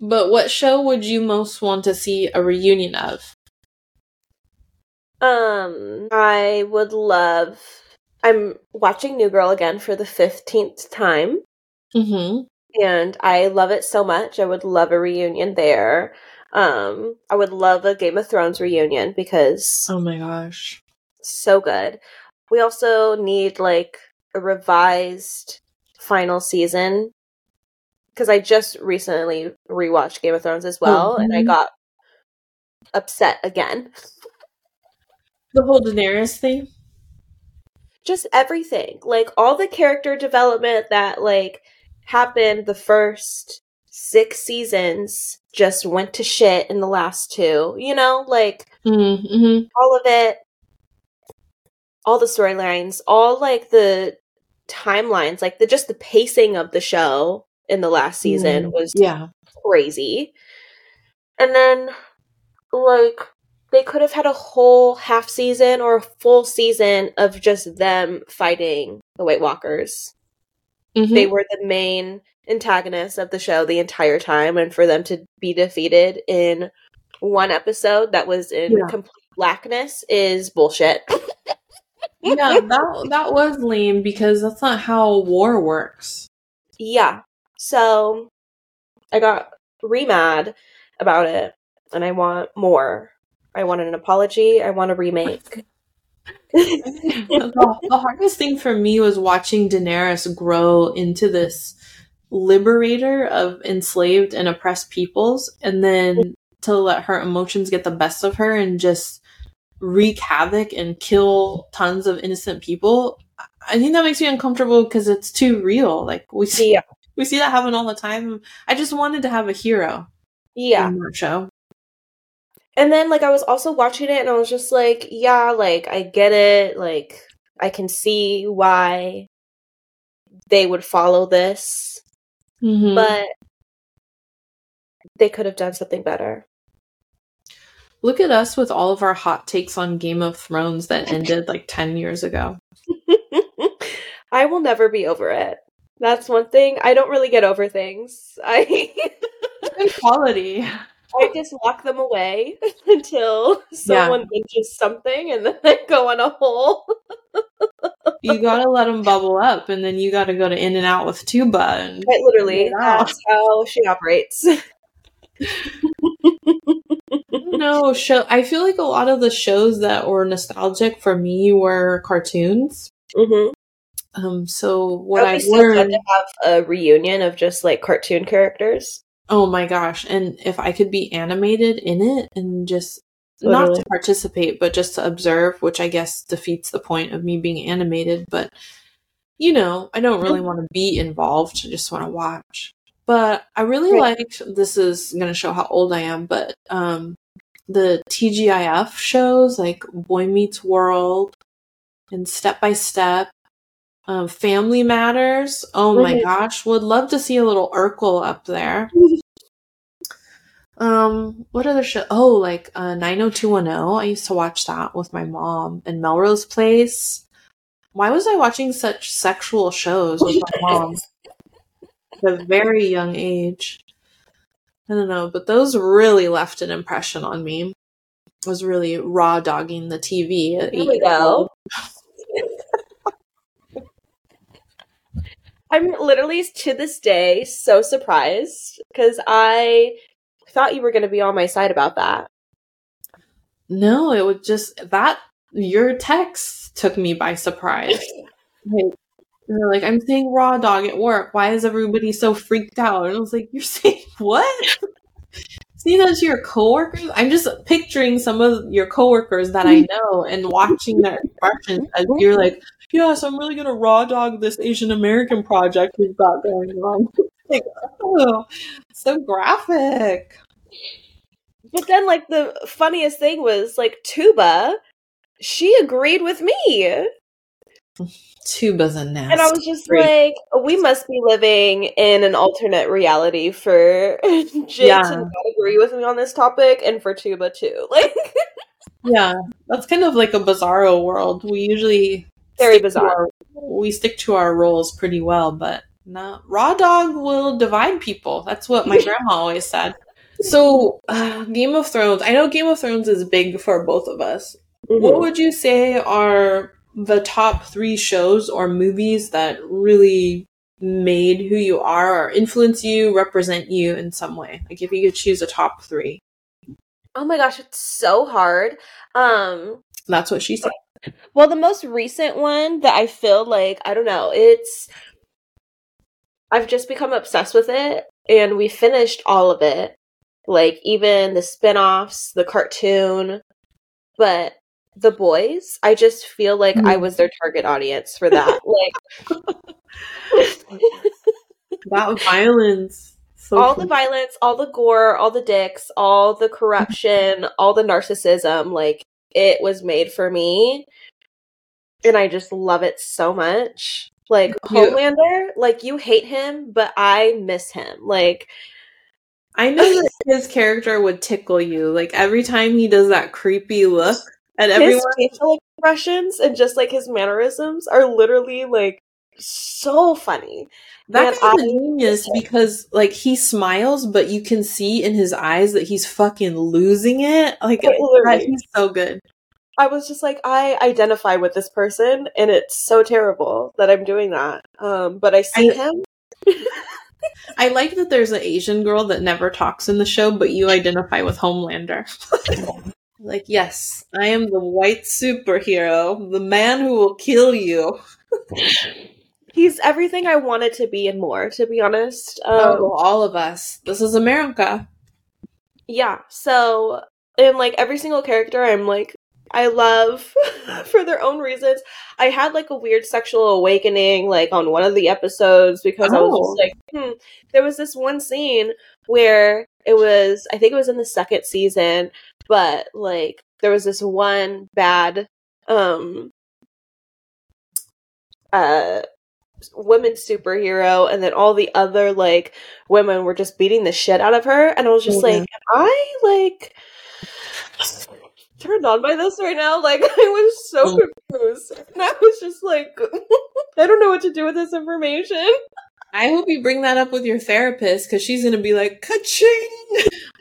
But what show would you most want to see a reunion of? Um, I would love. I'm watching New Girl again for the fifteenth time, Mm-hmm. and I love it so much. I would love a reunion there. Um, I would love a Game of Thrones reunion because Oh my gosh. so good. We also need like a revised final season because I just recently rewatched Game of Thrones as well, and I mhm. got upset again. The whole Daenerys thing. Just everything, like all the character development that like happened the first six seasons just went to shit in the last two. You know, like Mm-hmm. all of it all the storylines all like the timelines like the just the pacing of the show in the last season Mm, was Yeah. crazy and then like they could have had a whole half season or a full season of just them fighting the white walkers Mhm. they were the main antagonists of the show the entire time and for them to be defeated in one episode that was in Yeah. complete blackness is bullshit (laughs) yeah, that that was lame because that's not how war works. yeah so i got re mad about it and i want more i want an apology i want a remake (laughs) the, the hardest thing for me was watching Daenerys grow into this liberator of enslaved and oppressed peoples, and then to let her emotions get the best of her and just wreak havoc and kill tons of innocent people. I think that makes me uncomfortable because it's too real. Like we see, yeah we see that happen all the time. I just wanted to have a hero yeah in that show. And then like i was also watching it and i was just like yeah like i get it like i can see why they would follow this Mhm. but they could have done something better Look at us with all of our hot takes on Game of Thrones that (laughs) ended like 10 years ago. (laughs) I will never be over it. That's one thing. I don't really get over things. I (laughs) quality. I just lock them away (laughs) until someone mentions something and then I go on a hole. You gotta let them bubble up, and then you gotta go to In-N-Out with Tuba. And Quite literally, that's how she operates. (laughs) no show. I feel like a lot of the shows that were nostalgic for me were cartoons. mm-hmm. Um, so what I'd so learned. to have a reunion of just like cartoon characters. Oh my gosh! And if I could be animated in it and just not to participate, but just to observe, which I guess defeats the point of me being animated. But you know, I don't really want to be involved. I just want to watch. But I really Right. liked. This is going to show how old I am, but um, the TGIF shows like Boy Meets World and Step by Step. Um, Family Matters. Oh my Mhm. gosh, would love to see a little Urkel up there. Um, what other show? Oh, like uh, 90210. I used to watch that with my mom and Melrose Place. Why was I watching such sexual shows with my mom at a very young age? I don't know, but those really left an impression on me. I was really raw dogging the TV at There we go. I'm literally to this day so surprised because I thought you were going to be on my side about that. No, it was just that your text took me by surprise. (laughs) Like, you're like, I'm saying raw dog at work. Why is everybody so freaked out? And I was like, You're saying what? (laughs) See those your coworkers? I'm just picturing some of your coworkers that I mm-hmm. know and watching their expressions as mm-hmm. you're like, yeah, so I'm really gonna raw dog this Asian American project we've got going on. (laughs) like, oh, so graphic. But then, like, the funniest thing was, like, Tuba, she agreed with me. Tuba's a nasty. And I was just freak. like, we must be living in an alternate reality for (laughs) Jin Yeah. to not agree with me on this topic and for Tuba too. (laughs) Like, Yeah, that's kind of like a bizarro world. We usually very bizarre. our- we stick to our roles pretty well, but no, raw dog will divide people. That's what my (laughs) grandma always said. So, uh, (sighs) Game of Thrones. I know Game of Thrones is big for both of us. What Mhm. would you say are the top three shows or movies that really made who you are or influence you, represent you in some way? Like if you could choose a top three. Oh my gosh, it's so hard. Um That's what she said. well the most recent one that I feel like I don't know, it's I've just become obsessed with it and we finished all of it. Like even the spin-offs, the cartoon, but the boys, I just feel like I Mm. was their target audience for that. (laughs) like That violence. So all the violence, all the gore, all the dicks, all the corruption, all the narcissism, like it was made for me. And I just love it so much. Like You- Homelander, like you hate him, but I miss him. Like I know that (laughs) his character would tickle you. Like every time he does that creepy look at his everyone. facial expressions and just like his mannerisms are literally like so funny. That guy's a I- genius because like he smiles, but you can see in his eyes that he's fucking losing it. Like Quite God, literally. he's so good. I was just like, I identify with this person, and it's so terrible that I'm doing that. Um, but I see I- him. I like that there's an Asian girl that never talks in the show, but you identify with Homelander. (laughs) like, yes, I am the white superhero, the man who will kill you. (laughs) He's everything I wanted to be and more, to be honest. Um, oh, all of us. This is America. Yeah. So, in like every single character, I'm like, I love (laughs) for their own reasons. I had like a weird sexual awakening, like on one of the episodes, because I was Oh. just like, hmm. There was this one scene where it was, I think it was in the second season, but like there was this one bad, um, uh, women superhero and then all the other like women were just beating the shit out of her and i was just Oh, like am i like turned on by this right now? Like (laughs) i was so Oh. confused and i was just like (laughs) i don't know what to do with this information (laughs) I hope you bring that up with your therapist because she's going to be like, ka-ching!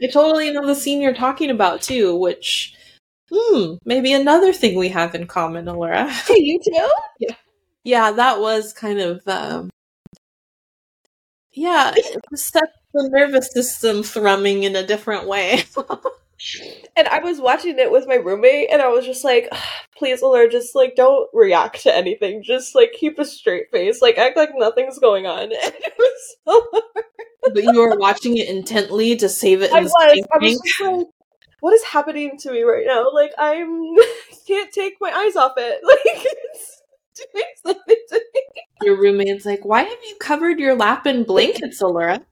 I totally know the scene you're talking about too, which, hmm, maybe another thing we have in common, Allura. (laughs) hey you too yeah, that was kind of, um, yeah, (laughs) it set the nervous system thrumming in a different way. (laughs) and i was watching it with my roommate and i was just like please alert just like don't react to anything just like keep a straight face like act like nothing's going on (laughs) and it was so but you were watching it intently to save it I was. I was just like, what is happening to me right now? Like, I'm (laughs) can't take my eyes off it. (laughs) Like, it's doing something to me. Your roommate's like, why have you covered your lap in blankets, Allura?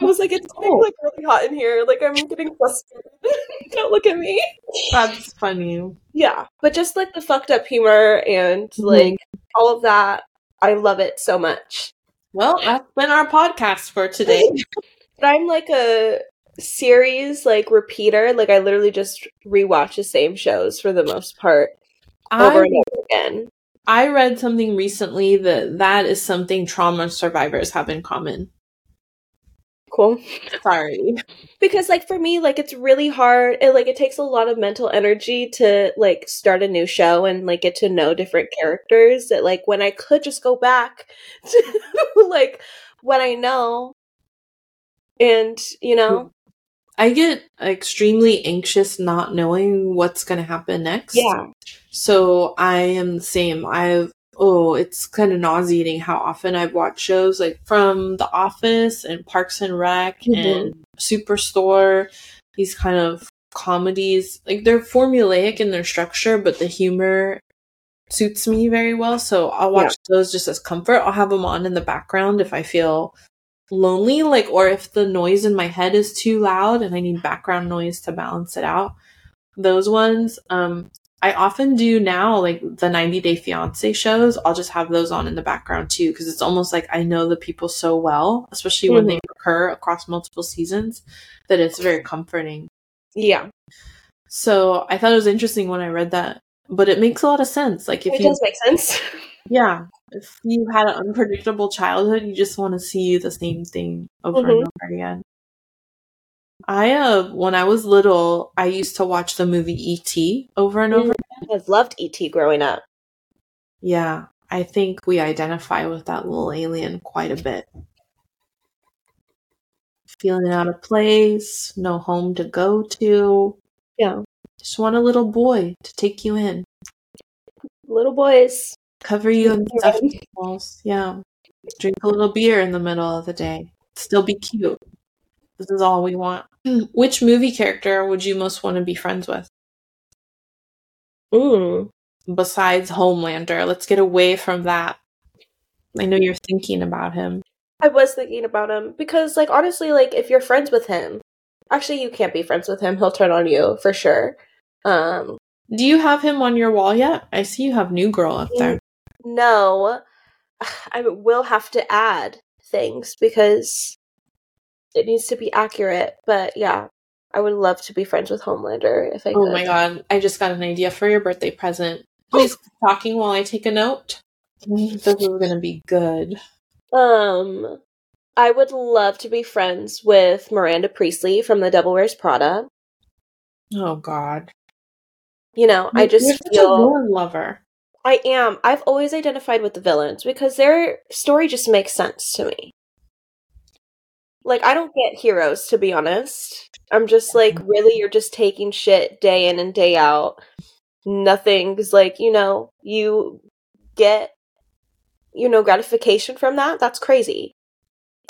I was like, it's getting like really hot in here. Like, I'm getting flustered. (laughs) Don't look at me. That's funny. Yeah, but just like the fucked up humor and mm-hmm. like all of that, I love it so much. Well, that's been our podcast for today. (laughs) But I'm like a series like repeater. Like, I literally just rewatch the same shows for the most part over I, and over again. I read something recently that that is something trauma survivors have in common. Cool. Sorry. because like for me like it's really hard it like it takes a lot of mental energy to like start a new show and like get to know different characters that like when i could just go back (laughs) to like what i know and you know hmm. I get extremely anxious not knowing what's going to happen next. yeah So I am the same. I've oh, it's kind of nauseating how often I've watched shows like from The Office and Parks and Rec Mhm. and Superstore. These kind of comedies, like they're formulaic in their structure, but the humor suits me very well. So I'll watch those just as comfort. I'll have them on in the background if I feel lonely, like or if the noise in my head is too loud and I need background noise to balance it out. Those ones, um, I often do now, like the 90 Day Fiance shows. I'll just have those on in the background too, because it's almost like I know the people so well, especially when they occur across multiple seasons, that it's very comforting. yeah So I thought it was interesting when I read that, but it makes a lot of sense. Like if it you, does make sense (laughs) yeah, if you had an unpredictable childhood, you just want to see the same thing over Mhm. and over again. I uh, when I was little, I used to watch the movie E.T. over and over. i've loved et growing up Yeah, I think we identify with that little alien quite a bit. feeling out of place, no home to go to. Yeah. Just want a little boy to take you in, Little boys. cover you in stuffed animals. Yeah. Drink a little beer in the middle of the day. Still be cute. This is all we want. Which movie character would you most want to be friends with? Mm. Besides Homelander, let's get away from that. I know you're thinking about him. I was thinking about him because, like, honestly, like, if you're friends with him, actually, you can't be friends with him. He'll turn on you for sure. Um, Do you have him on your wall yet? I see you have New Girl up there. no, (sighs) I will have to add things because it needs to be accurate. But yeah, I would love to be friends with Homelander if I Oh my god, I just got an idea for your birthday present. Please keep talking while I take a note. This is gonna be good. Um, I would love to be friends with Miranda Priestly from The Devil Wears Prada. Oh god. You know, I just a feel villain lover. I am. I've always identified with the villains because their story just makes sense to me. Like, I don't get heroes, to be honest. I'm just like, mm-hmm. really, you're just taking shit day in and day out. Nothing's like, you know, you get, you know, gratification from that. That's crazy.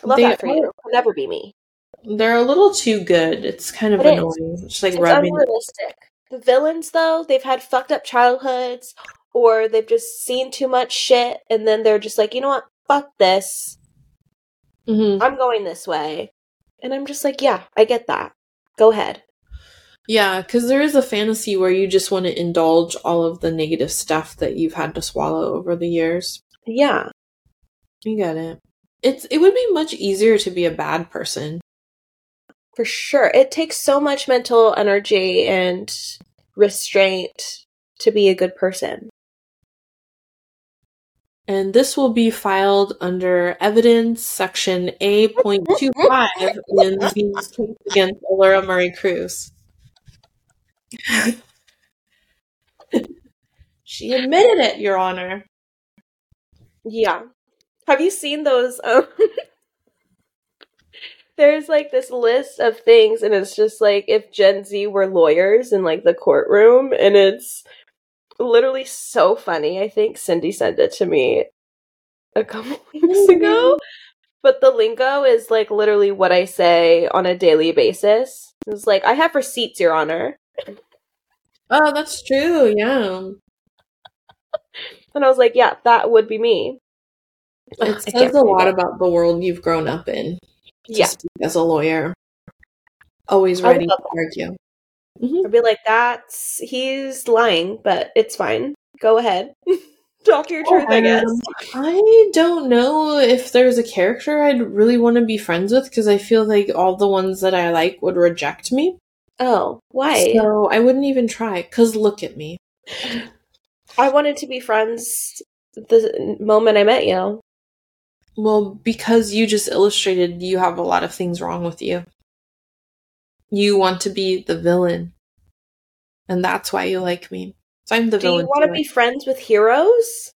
I love They that for are- you. Could never be me. They're a little too good. It's kind of It is. annoying. It's like It's rubbing. unrealistic. The villains, though, they've had fucked up childhoods, or they've just seen too much shit, and then they're just like, you know what? Fuck this. Mhm. I'm going this way. And I'm just like, yeah, I get that. Go ahead. Yeah, because there is a fantasy where you just want to indulge all of the negative stuff that you've had to swallow over the years. Yeah. You get it. It's it would be much easier to be a bad person. For sure. It takes so much mental energy and restraint to be a good person. And this will be filed under evidence section A.25 in the case against Laura Murray Cruz. (laughs) she admitted it, Your Honor. Yeah. Have you seen those? Um, (laughs) there's like this list of things, and it's just like if Gen Z were lawyers in like the courtroom, and it's literally so funny. I think Cindy sent it to me a couple (laughs) weeks oh, ago. But the lingo is like literally what I say on a daily basis. It's like, I have receipts, Your Honor. Oh, that's true. Yeah. (laughs) And I was like, yeah, that would be me. It says a lot about the world you've grown up in. to Yeah. as a lawyer. Always ready to argue. Mhm. I'd be like, that's he's lying, but it's fine. Go ahead. (laughs) Talk your truth, I guess. Um, I don't know if there's a character I'd really want to be friends with because I feel like all the ones that I like would reject me. Oh, why? So I wouldn't even try. Because look at me. I wanted to be friends the moment I met you. Well, because you just illustrated you have a lot of things wrong with you. You want to be the villain. And that's why you like me. So I'm the villain. Do you want to be friends with heroes?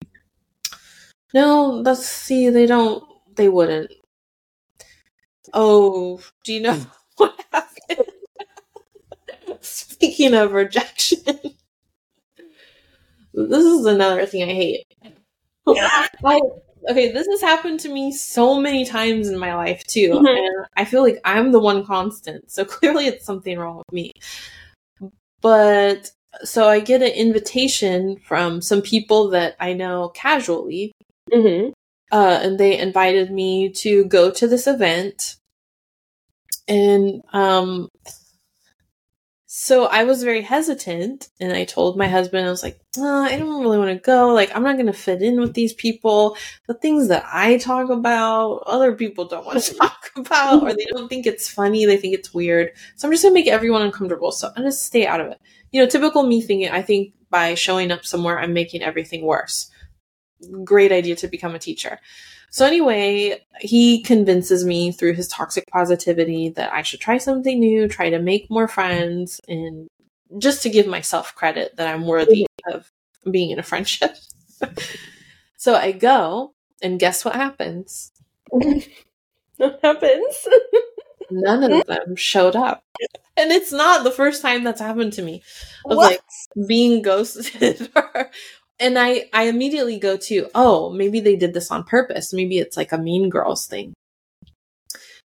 No, let's see. They don't. They wouldn't. Oh, do you know hmm. (laughs) what happened? (laughs) Speaking of rejection, (laughs) this is another thing I hate. I, okay, this has happened to me so many times in my life too, Mhm. and I feel like I'm the one constant. So (laughs) clearly, it's something wrong with me. But so I get an invitation from some people that I know casually Mm-hmm. uh, and they invited me to go to this event. And um, so I was very hesitant, and I told my husband, I was like, "Uh, I don't really want to go. Like, I'm not going to fit in with these people. The things that I talk about, other people don't want to (laughs) talk about, or they don't think it's funny. They think it's weird. So I'm just going to make everyone uncomfortable. So I'm going to stay out of it. You know, typical me thinking, I think by showing up somewhere, I'm making everything worse great idea to become a teacher. So anyway, he convinces me through his toxic positivity that I should try something new, try to make more friends, and just to give myself credit that I'm worthy mm-hmm. of being in a friendship. (laughs) so I go, and guess what happens? (laughs) What happens? none of (laughs) them showed up. And it's not the first time that's happened to me. Of What? like being ghosted or and I I immediately go to, oh, maybe they did this on purpose. Maybe it's like a mean girls thing.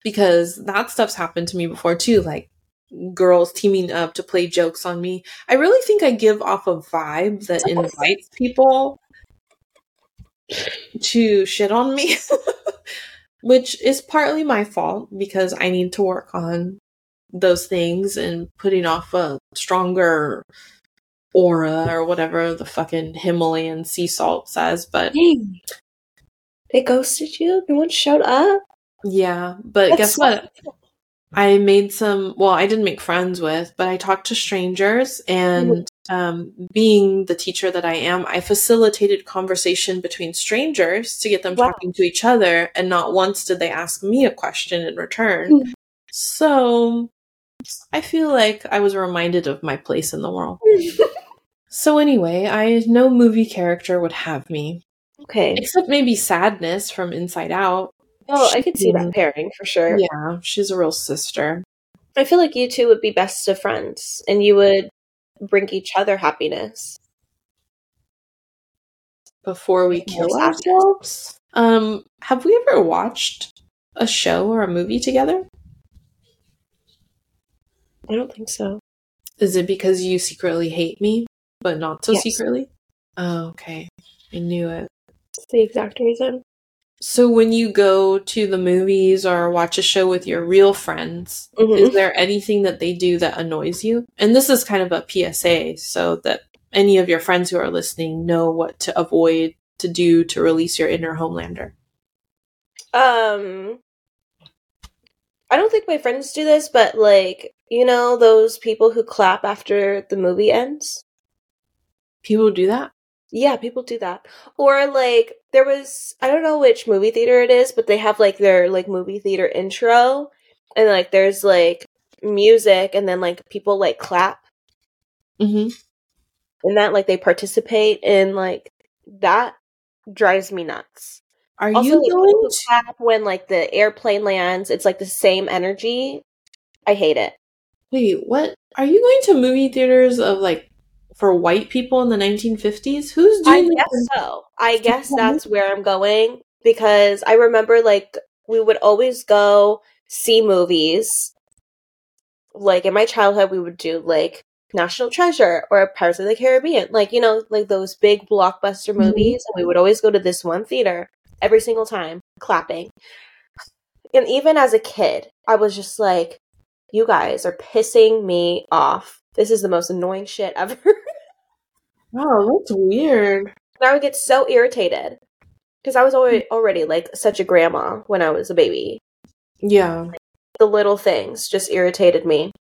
Because that stuff's happened to me before too, like girls teaming up to play jokes on me. I really think I give off a vibe that (laughs) invites people to shit on me, (laughs) which is partly my fault because I need to work on those things and putting off a stronger aura or whatever the fucking Himalayan sea salt says. But Dang. They ghosted you? No one showed up? yeah, but That's guess so- what? I made some, well, I didn't make friends with, but I talked to strangers and um, being the teacher that I am, I facilitated conversation between strangers to get them Wow. talking to each other. And not once did they ask me a question in return. Mm. So I feel like I was reminded of my place in the world. (laughs) So anyway, I no movie character would have me, okay. except maybe Sadness from Inside Out. Oh, I could see that pairing for sure. Yeah, she's a real sister. I feel like you two would be best of friends and you would bring each other happiness. Before we kill ourselves, um, have we ever watched a show or a movie together? I don't think so. Is it because you secretly hate me, but not so Yes. secretly? Oh, okay. I knew it. It's the exact reason. So when you go to the movies or watch a show with your real friends, Mhm. is there anything that they do that annoys you? And this is kind of a PSA so that any of your friends who are listening know what to avoid to do to release your inner Homelander. Um, I don't think my friends do this, but like, you know, those people who clap after the movie ends? People do that? Yeah, people do that. Or like there was I don't know which movie theater it is, but they have like their like movie theater intro and like there's like music and then like people like clap Mm-hmm. and that like they participate in like that drives me nuts. Are Also, you going to- clap when like the airplane lands, it's like the same energy. I hate it. Wait, what? Are you going to movie theaters of like for white people in the 1950s? Who's doing I guess this? so. I guess that's where I'm going because I remember like we would always go see movies. Like in my childhood, we would do like National Treasure or Pirates of the Caribbean, like you know, like those big blockbuster Mhm. movies. And we would always go to this one theater every single time, clapping. And even as a kid, I was just like, "You guys are pissing me off. This is the most annoying shit ever." Wow, (laughs) that's weird. And I would get so irritated because I was already already like such a grandma when I was a baby. Yeah. The little things just irritated me.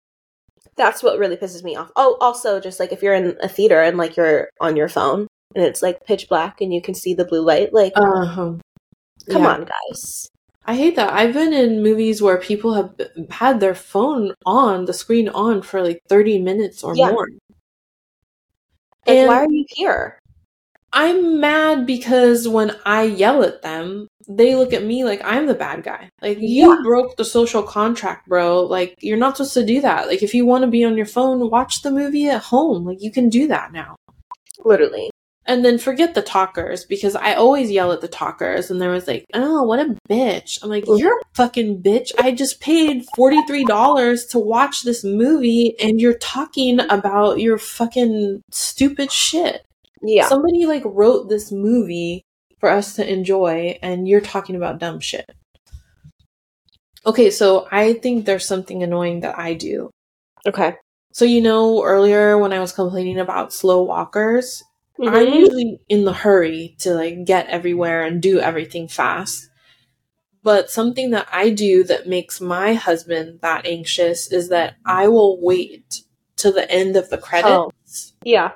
That's what really pisses me off. Oh, also just like if you're in a theater and like you're on your phone and it's like pitch black and you can see the blue light, like Uh-huh. come Yeah. on, guys. I hate that. I've been in movies where people have had their phone on, the screen on for like 30 minutes or Yeah. more. Like And why are you here? I'm mad because when I yell at them, they look at me like I'm the bad guy. Like, you Yeah. broke the social contract, bro. Like, you're not supposed to do that. Like, if you want to be on your phone, watch the movie at home. Like, you can do that now. Literally. And then forget the talkers because I always yell at the talkers, and there was like, "Oh, what a bitch!" I'm like. "You're a fucking bitch! I just paid forty three dollars to watch this movie, and you're talking about your fucking stupid shit." Yeah. Somebody like wrote this movie for us to enjoy, and you're talking about dumb shit. Okay, so I think there's something annoying that I do. okay. So you know, earlier when I was complaining about slow walkers, I'm Mhm. usually in the hurry to like get everywhere and do everything fast. But something that I do that makes my husband that anxious is that I will wait to the end of the credits Yeah.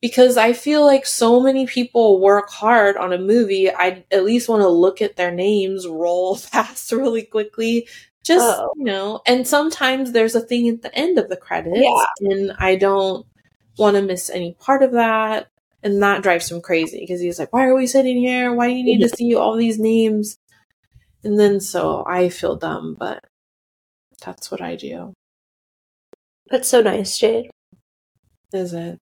because I feel like so many people work hard on a movie. I at least want to look at their names roll (laughs) past really quickly. Just, Oh. you know, and sometimes there's a thing at the end of the credits Yeah. and I don't want to miss any part of that. And that drives him crazy because he's like, why are we sitting here? Why do you need to see all these names? And then so I feel dumb, but That's what I do. That's so nice, Jade. Is it?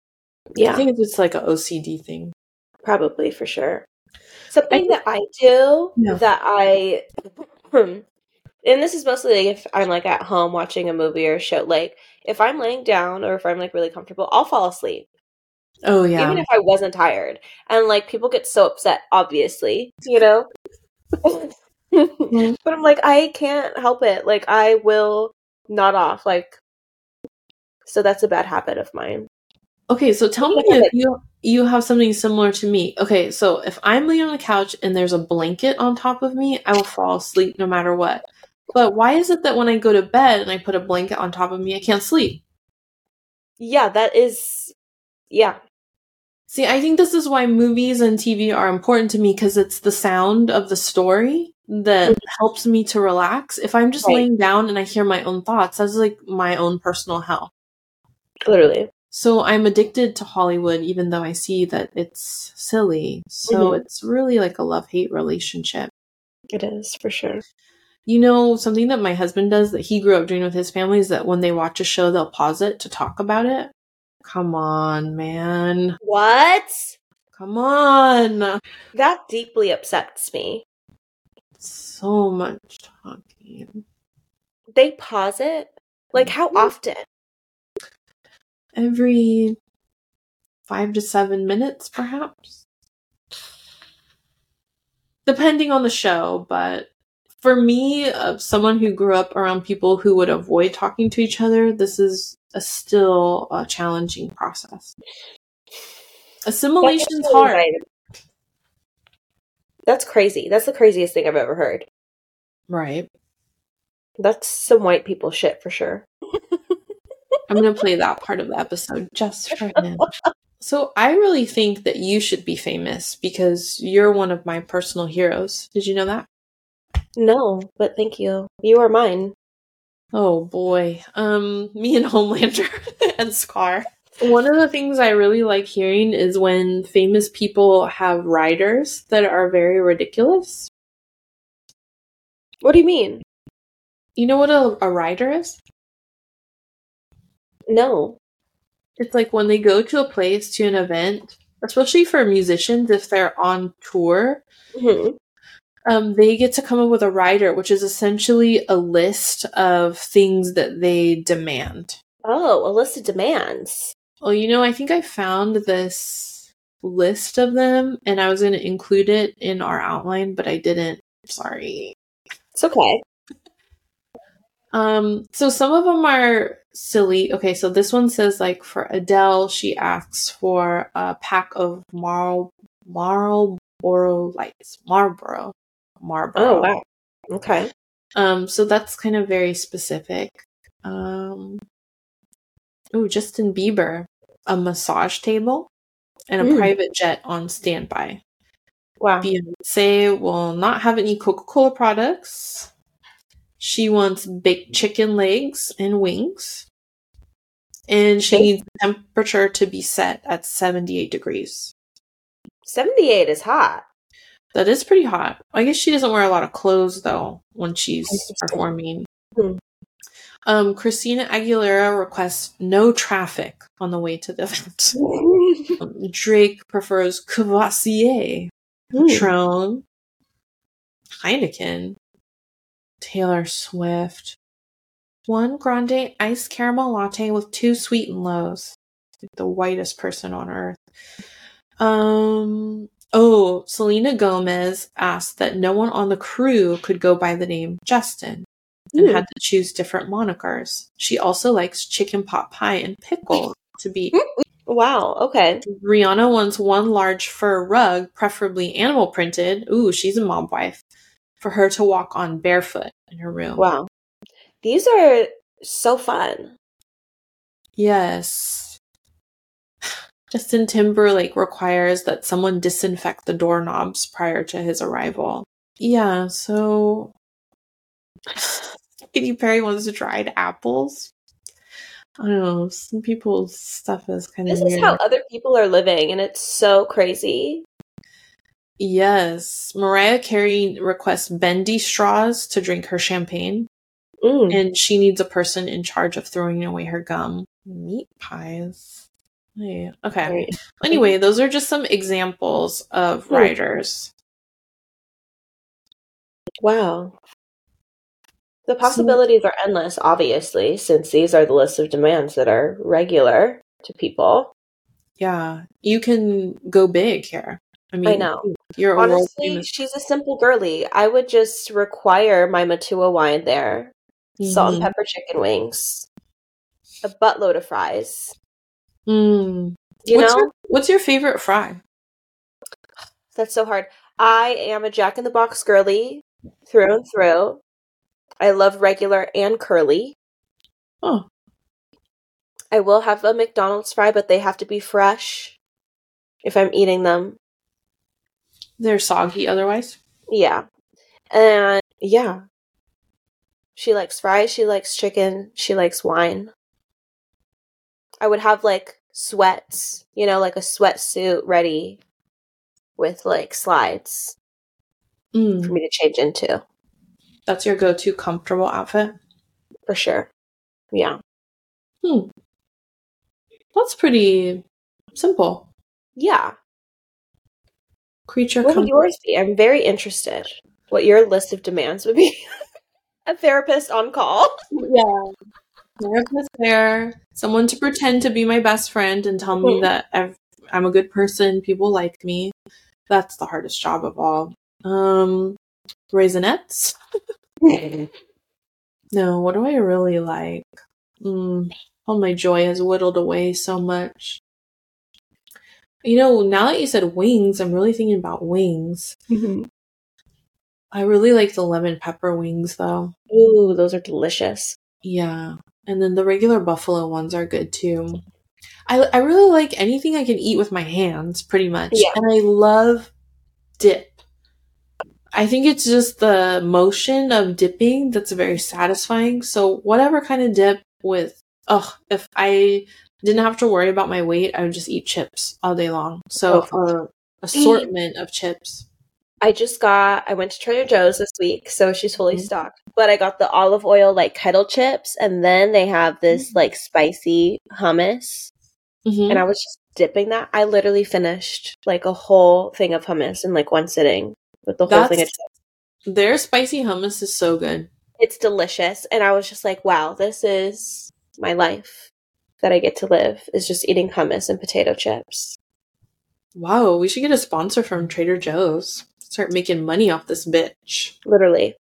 Yeah. I think it's like an OCD thing. probably for sure. Something think- that I do Yeah. that I, (clears throat) and this is mostly like if I'm like at home watching a movie or a show. Like if I'm laying down or if I'm like really comfortable, I'll fall asleep. Oh yeah. even if I wasn't tired. And like people get so upset, obviously, you know. Mhm. (laughs) But I'm like, I can't help it. Like I will nod off. Like, so that's a bad habit of mine. Okay, so tell me if you you have something similar to me. Okay, so if I'm laying on the couch and there's a blanket on top of me, I will fall asleep no matter what. But why is it that when I go to bed and I put a blanket on top of me, I can't sleep? Yeah, that is. Yeah, See, I think this is why movies and TV are important to me because it's the sound of the story that helps me to relax. If I'm just Right. laying down and I hear my own thoughts, that's like my own personal hell. literally. So I'm addicted to Hollywood, even though I see that it's silly. So Mhm. it's really like a love hate relationship. It is for sure. You know, something that my husband does that he grew up doing with his family is that when they watch a show, they'll pause it to talk about it. Come on, man. What? Come on. That deeply upsets me. So much talking. They pause it. Like how often? Every five to seven minutes, perhaps. Depending on the show, but for me, uh, someone who grew up around people who would avoid talking to each other, this is a still a challenging process. Assimilation's That's hard. right. That's crazy. That's the craziest thing I've ever heard. Right. That's some white people shit for sure. (laughs) I'm going to play that part of the episode just for him. So, I really think that you should be famous because you're one of my personal heroes. Did you know that? No, but thank you. You are mine. Oh boy. Um, (laughs) me and Homelander (laughs) and Scar. One of the things I really like hearing is when famous people have writers that are very ridiculous. What do you mean? You know what a, a writer is? No. It's like when they go to a place, to an event, especially for musicians, if they're on tour, hmm um, they get to come up with a writer, which is essentially a list of things that they demand. Oh, a list of demands. Well, you know, I think I found this list of them and I was going to include it in our outline, but I didn't. Sorry. It's okay. Um, so some of them are silly. Okay, so this one says like for Adele, she asks for a pack of Marl Marlboro lights. Marlboro. Marlboro. Oh, wow. Okay. Um, so that's kind of very specific. Um, oh, Justin Bieber, a massage table and a Mm. private jet on standby. Wow. Beyonce will not have any Coca Cola products. She wants baked chicken legs and wings. And she needs the temperature to be set at 78 degrees. 78 is hot. That is pretty hot. I guess she doesn't wear a lot of clothes though when she's performing. Hmm. Um, Christina Aguilera requests no traffic on the way to the (laughs) event. (laughs) Um, Drake prefers Courvoisier, Hmm. Patron, Heineken, Taylor Swift, one grande iced caramel latte with two sweet and lows. Like the whitest person on earth. Um. Oh, Selena Gomez asked that no one on the crew could go by the name Justin and Hmm. had to choose different monikers. She also likes chicken pot pie and pickle to be. (laughs) Wow. Okay. Rihanna wants one large fur rug, preferably animal printed. Ooh, she's a mob wife. For her to walk on barefoot in her room. Wow. These are so fun. Yes. Justin Timberlake requires that someone disinfect the doorknobs prior to his arrival. Yeah, so (sighs) Katy Perry wants dried apples. I don't know. Some people's stuff is kind of This is how other people are living, and it's so crazy. yes, Mariah Carey requests bendy straws to drink her champagne. Mm. and she needs a person in charge of throwing away her gum. Meat pies. Yeah. Okay. Right. Anyway, those are just some examples of writers. Wow. The possibilities are endless, obviously, since these are the list of demands that are regular to people. Yeah, you can go big here. I mean, I know. You're Honestly, she's a simple girly. I would just require my Matua wine there, salt and Mhm. pepper chicken wings, a buttload of fries. Mm. You what's know, your, what's your favorite fry? that's so hard. I am a Jack in the Box girly through and through. I love regular and curly. Oh, I will have a McDonald's fry, but they have to be fresh if I'm eating them. they're soggy otherwise. Yeah. And yeah. She likes fries, she likes chicken, she likes wine. I would have like sweats, you know, like a sweatsuit ready with like slides for Mm. me to change into That's your go-to comfortable outfit. for sure. Yeah. Hmm. That's pretty simple. Yeah. Creature What would yours be? I'm very interested what your list of demands would be. (laughs) a therapist on call. (laughs) Yeah. Therapist there, someone to pretend to be my best friend and tell me Hmm. that I've, I'm a good person, people like me. That's the hardest job of all. Um, Raisinets? (laughs) No, what do I really like? Mm, all my joy has whittled away so much. You know, now that you said wings, I'm really thinking about wings. I really like the lemon pepper wings though. Ooh, those are delicious. Yeah. And then the regular buffalo ones are good too. I I really like anything I can eat with my hands pretty much. Yeah. And I love dip. I think it's just the motion of dipping that's very satisfying. So whatever kind of dip with ugh, if I didn't have to worry about my weight, I would just eat chips all day long. So Oh. assortment of chips. I just got I went to Trader Joe's this week, so she's fully Mhm. stocked. But I got the olive oil like kettle chips and then they have this Mm. like spicy hummus Mhm. and I was just dipping that. I literally finished like a whole thing of hummus in like one sitting with the whole thing of chips. Their spicy hummus is so good. It's delicious and I was just like, wow, this is my life that I get to live is just eating hummus and potato chips. Wow, we should get a sponsor from Trader Joe's. Start making money off this bitch. Literally.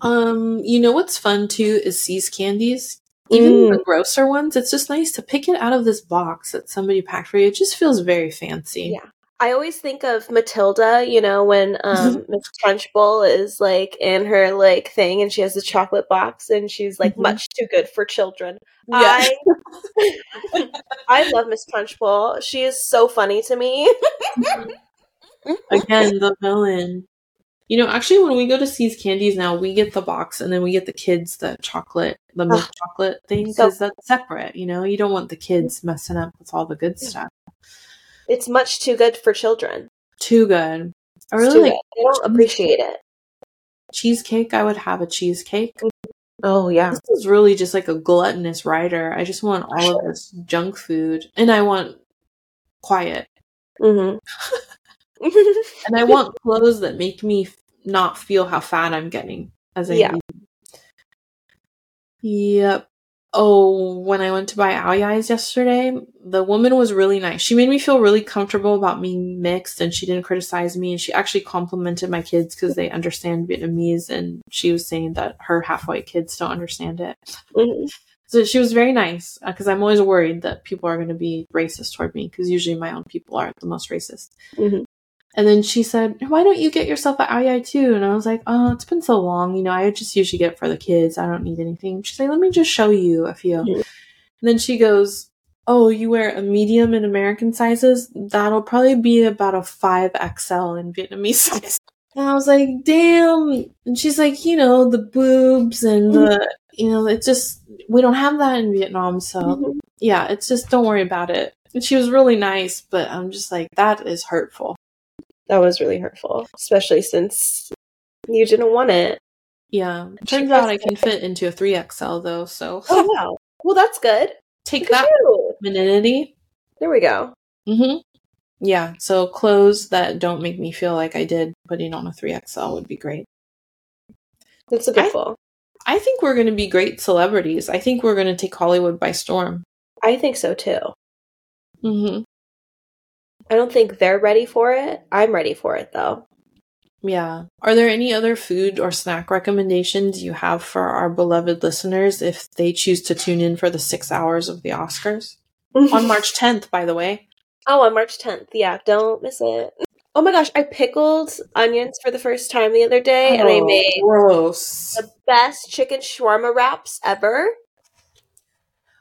Um, you know what's fun too is See's candies. Even the Mm. grosser ones, it's just nice to pick it out of this box that somebody packed for you. It just feels very fancy. Yeah. I always think of Matilda, you know, when (laughs) um Miss Trunchbull is like in her like thing and she has the chocolate box and she's like Mhm. much too good for children. Yeah. I (laughs) (laughs) I love Miss Trunchbull. She is so funny to me. Again, the villain. You know, actually, when we go to See's Candies now, we get the box and then we get the kids the chocolate, the milk chocolate thing, So- because that's separate. You know, you don't want the kids messing up with all the good stuff. It's much too good for children. Too good. I really like good. They don't appreciate it. cheesecake. I would have a cheesecake. Oh yeah. This is really just like a gluttonous writer. I just want all of this junk food, and I want quiet, Mm-hmm. (laughs) (laughs) and I want clothes that make me not feel how fat I'm getting as I Yeah. eat. Yep. Oh, when I went to buy ao dais yesterday, the woman was really nice. She made me feel really comfortable about being mixed, and she didn't criticize me. And she actually complimented my kids because they understand Vietnamese, and she was saying that her half-white kids don't understand it. Mhm. So she was very nice because I'm always worried that people are going to be racist toward me because usually my own people are the most racist. Mhm. And then she said, "Why don't you get yourself an too?" And I was like, "Oh, it's been so long. You know, I just usually get it for the kids. I don't need anything." She's like, "Let me just show you a few." And then she goes, "Oh, you wear a medium in American sizes? That'll probably be about a five XL in Vietnamese (laughs) size." And I was like, "Damn!" And she's like, "You know, the boobs and the, you know, it's just we don't have that in Vietnam, so." Mhm. yeah, it's just don't worry about it. And she was really nice, but I'm just like, that is hurtful. That was really hurtful, especially since you didn't want it. Yeah. Turns out I can fit into a 3XL though, so (laughs) Oh wow. Well, that's good. take Look at that, femininity. There we go. Mm-hmm. Yeah, so clothes that don't make me feel like I did putting on a 3XL would be great. That's a good goal. I think we're going to be great celebrities. I think we're going to take Hollywood by storm. I think so too. Mm-hmm. I don't think they're ready for it. I'm ready for it though. Yeah. Are there any other food or snack recommendations you have for our beloved listeners if they choose to tune in for the six hours of the Oscars? (laughs) On March 10th, by the way. Oh, on March 10th. Yeah, don't miss it. Oh my gosh, I pickled onions for the first time the other day and I Oh, made gross. the best chicken shawarma wraps ever.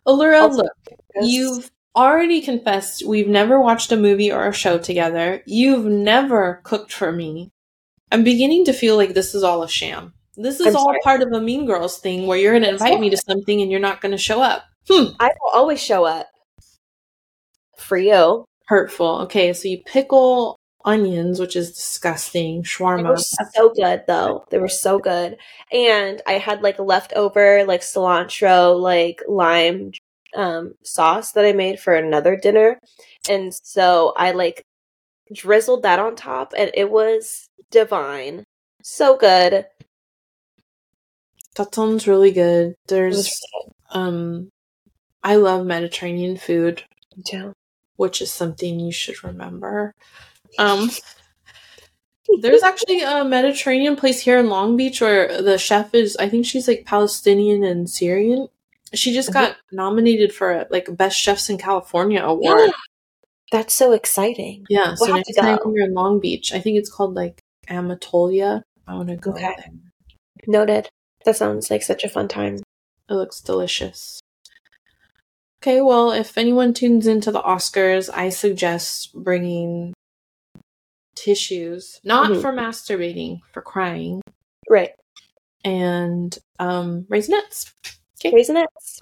Allura, Also- look, you've already confessed we've never watched a movie or a show together. You've never cooked for me. I'm beginning to feel like this is all a sham. This is I'm all sorry. part of a Mean Girls thing where you're going to invite me to something and you're not going to show up. Hmm. I will always show up for you. Hurtful. Okay, so you pickle onions, which is disgusting. They Shawarma. were so good though. They were so good. And I had like leftover like cilantro, like lime um sauce that I made for another dinner. And so I like drizzled that on top and it was divine. So good. That sounds really good. There's um I love Mediterranean food, yeah. which is something you should remember. Um there's actually a Mediterranean place here in Long Beach where the chef is I think she's like Palestinian and Syrian. She just got nominated for like best chefs in California award. Yeah. That's so exciting. Yeah, so We'll have next to time go. you're in Long Beach, I think it's called like Amatolia. I want to go Okay. there. Noted. That sounds like such a fun time. It looks delicious. Okay, well, if anyone tunes into the Oscars, I suggest bringing tissues, not Mhm. for masturbating, for crying, Right. and um, raisinets. Raisinets.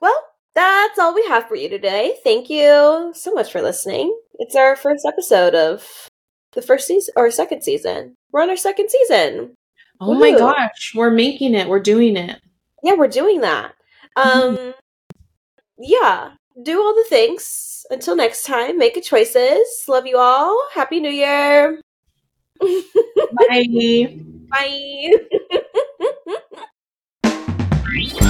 Well, that's all we have for you today. Thank you so much for listening. It's our first episode of the first season or second season. We're on our second season. Oh my gosh, we're making it. We're doing it. Yeah, we're doing that. Um yeah, do all the things. Until next time, make good choices. Love you all. Happy New Year. (laughs) Bye. Bye. (laughs) Bye.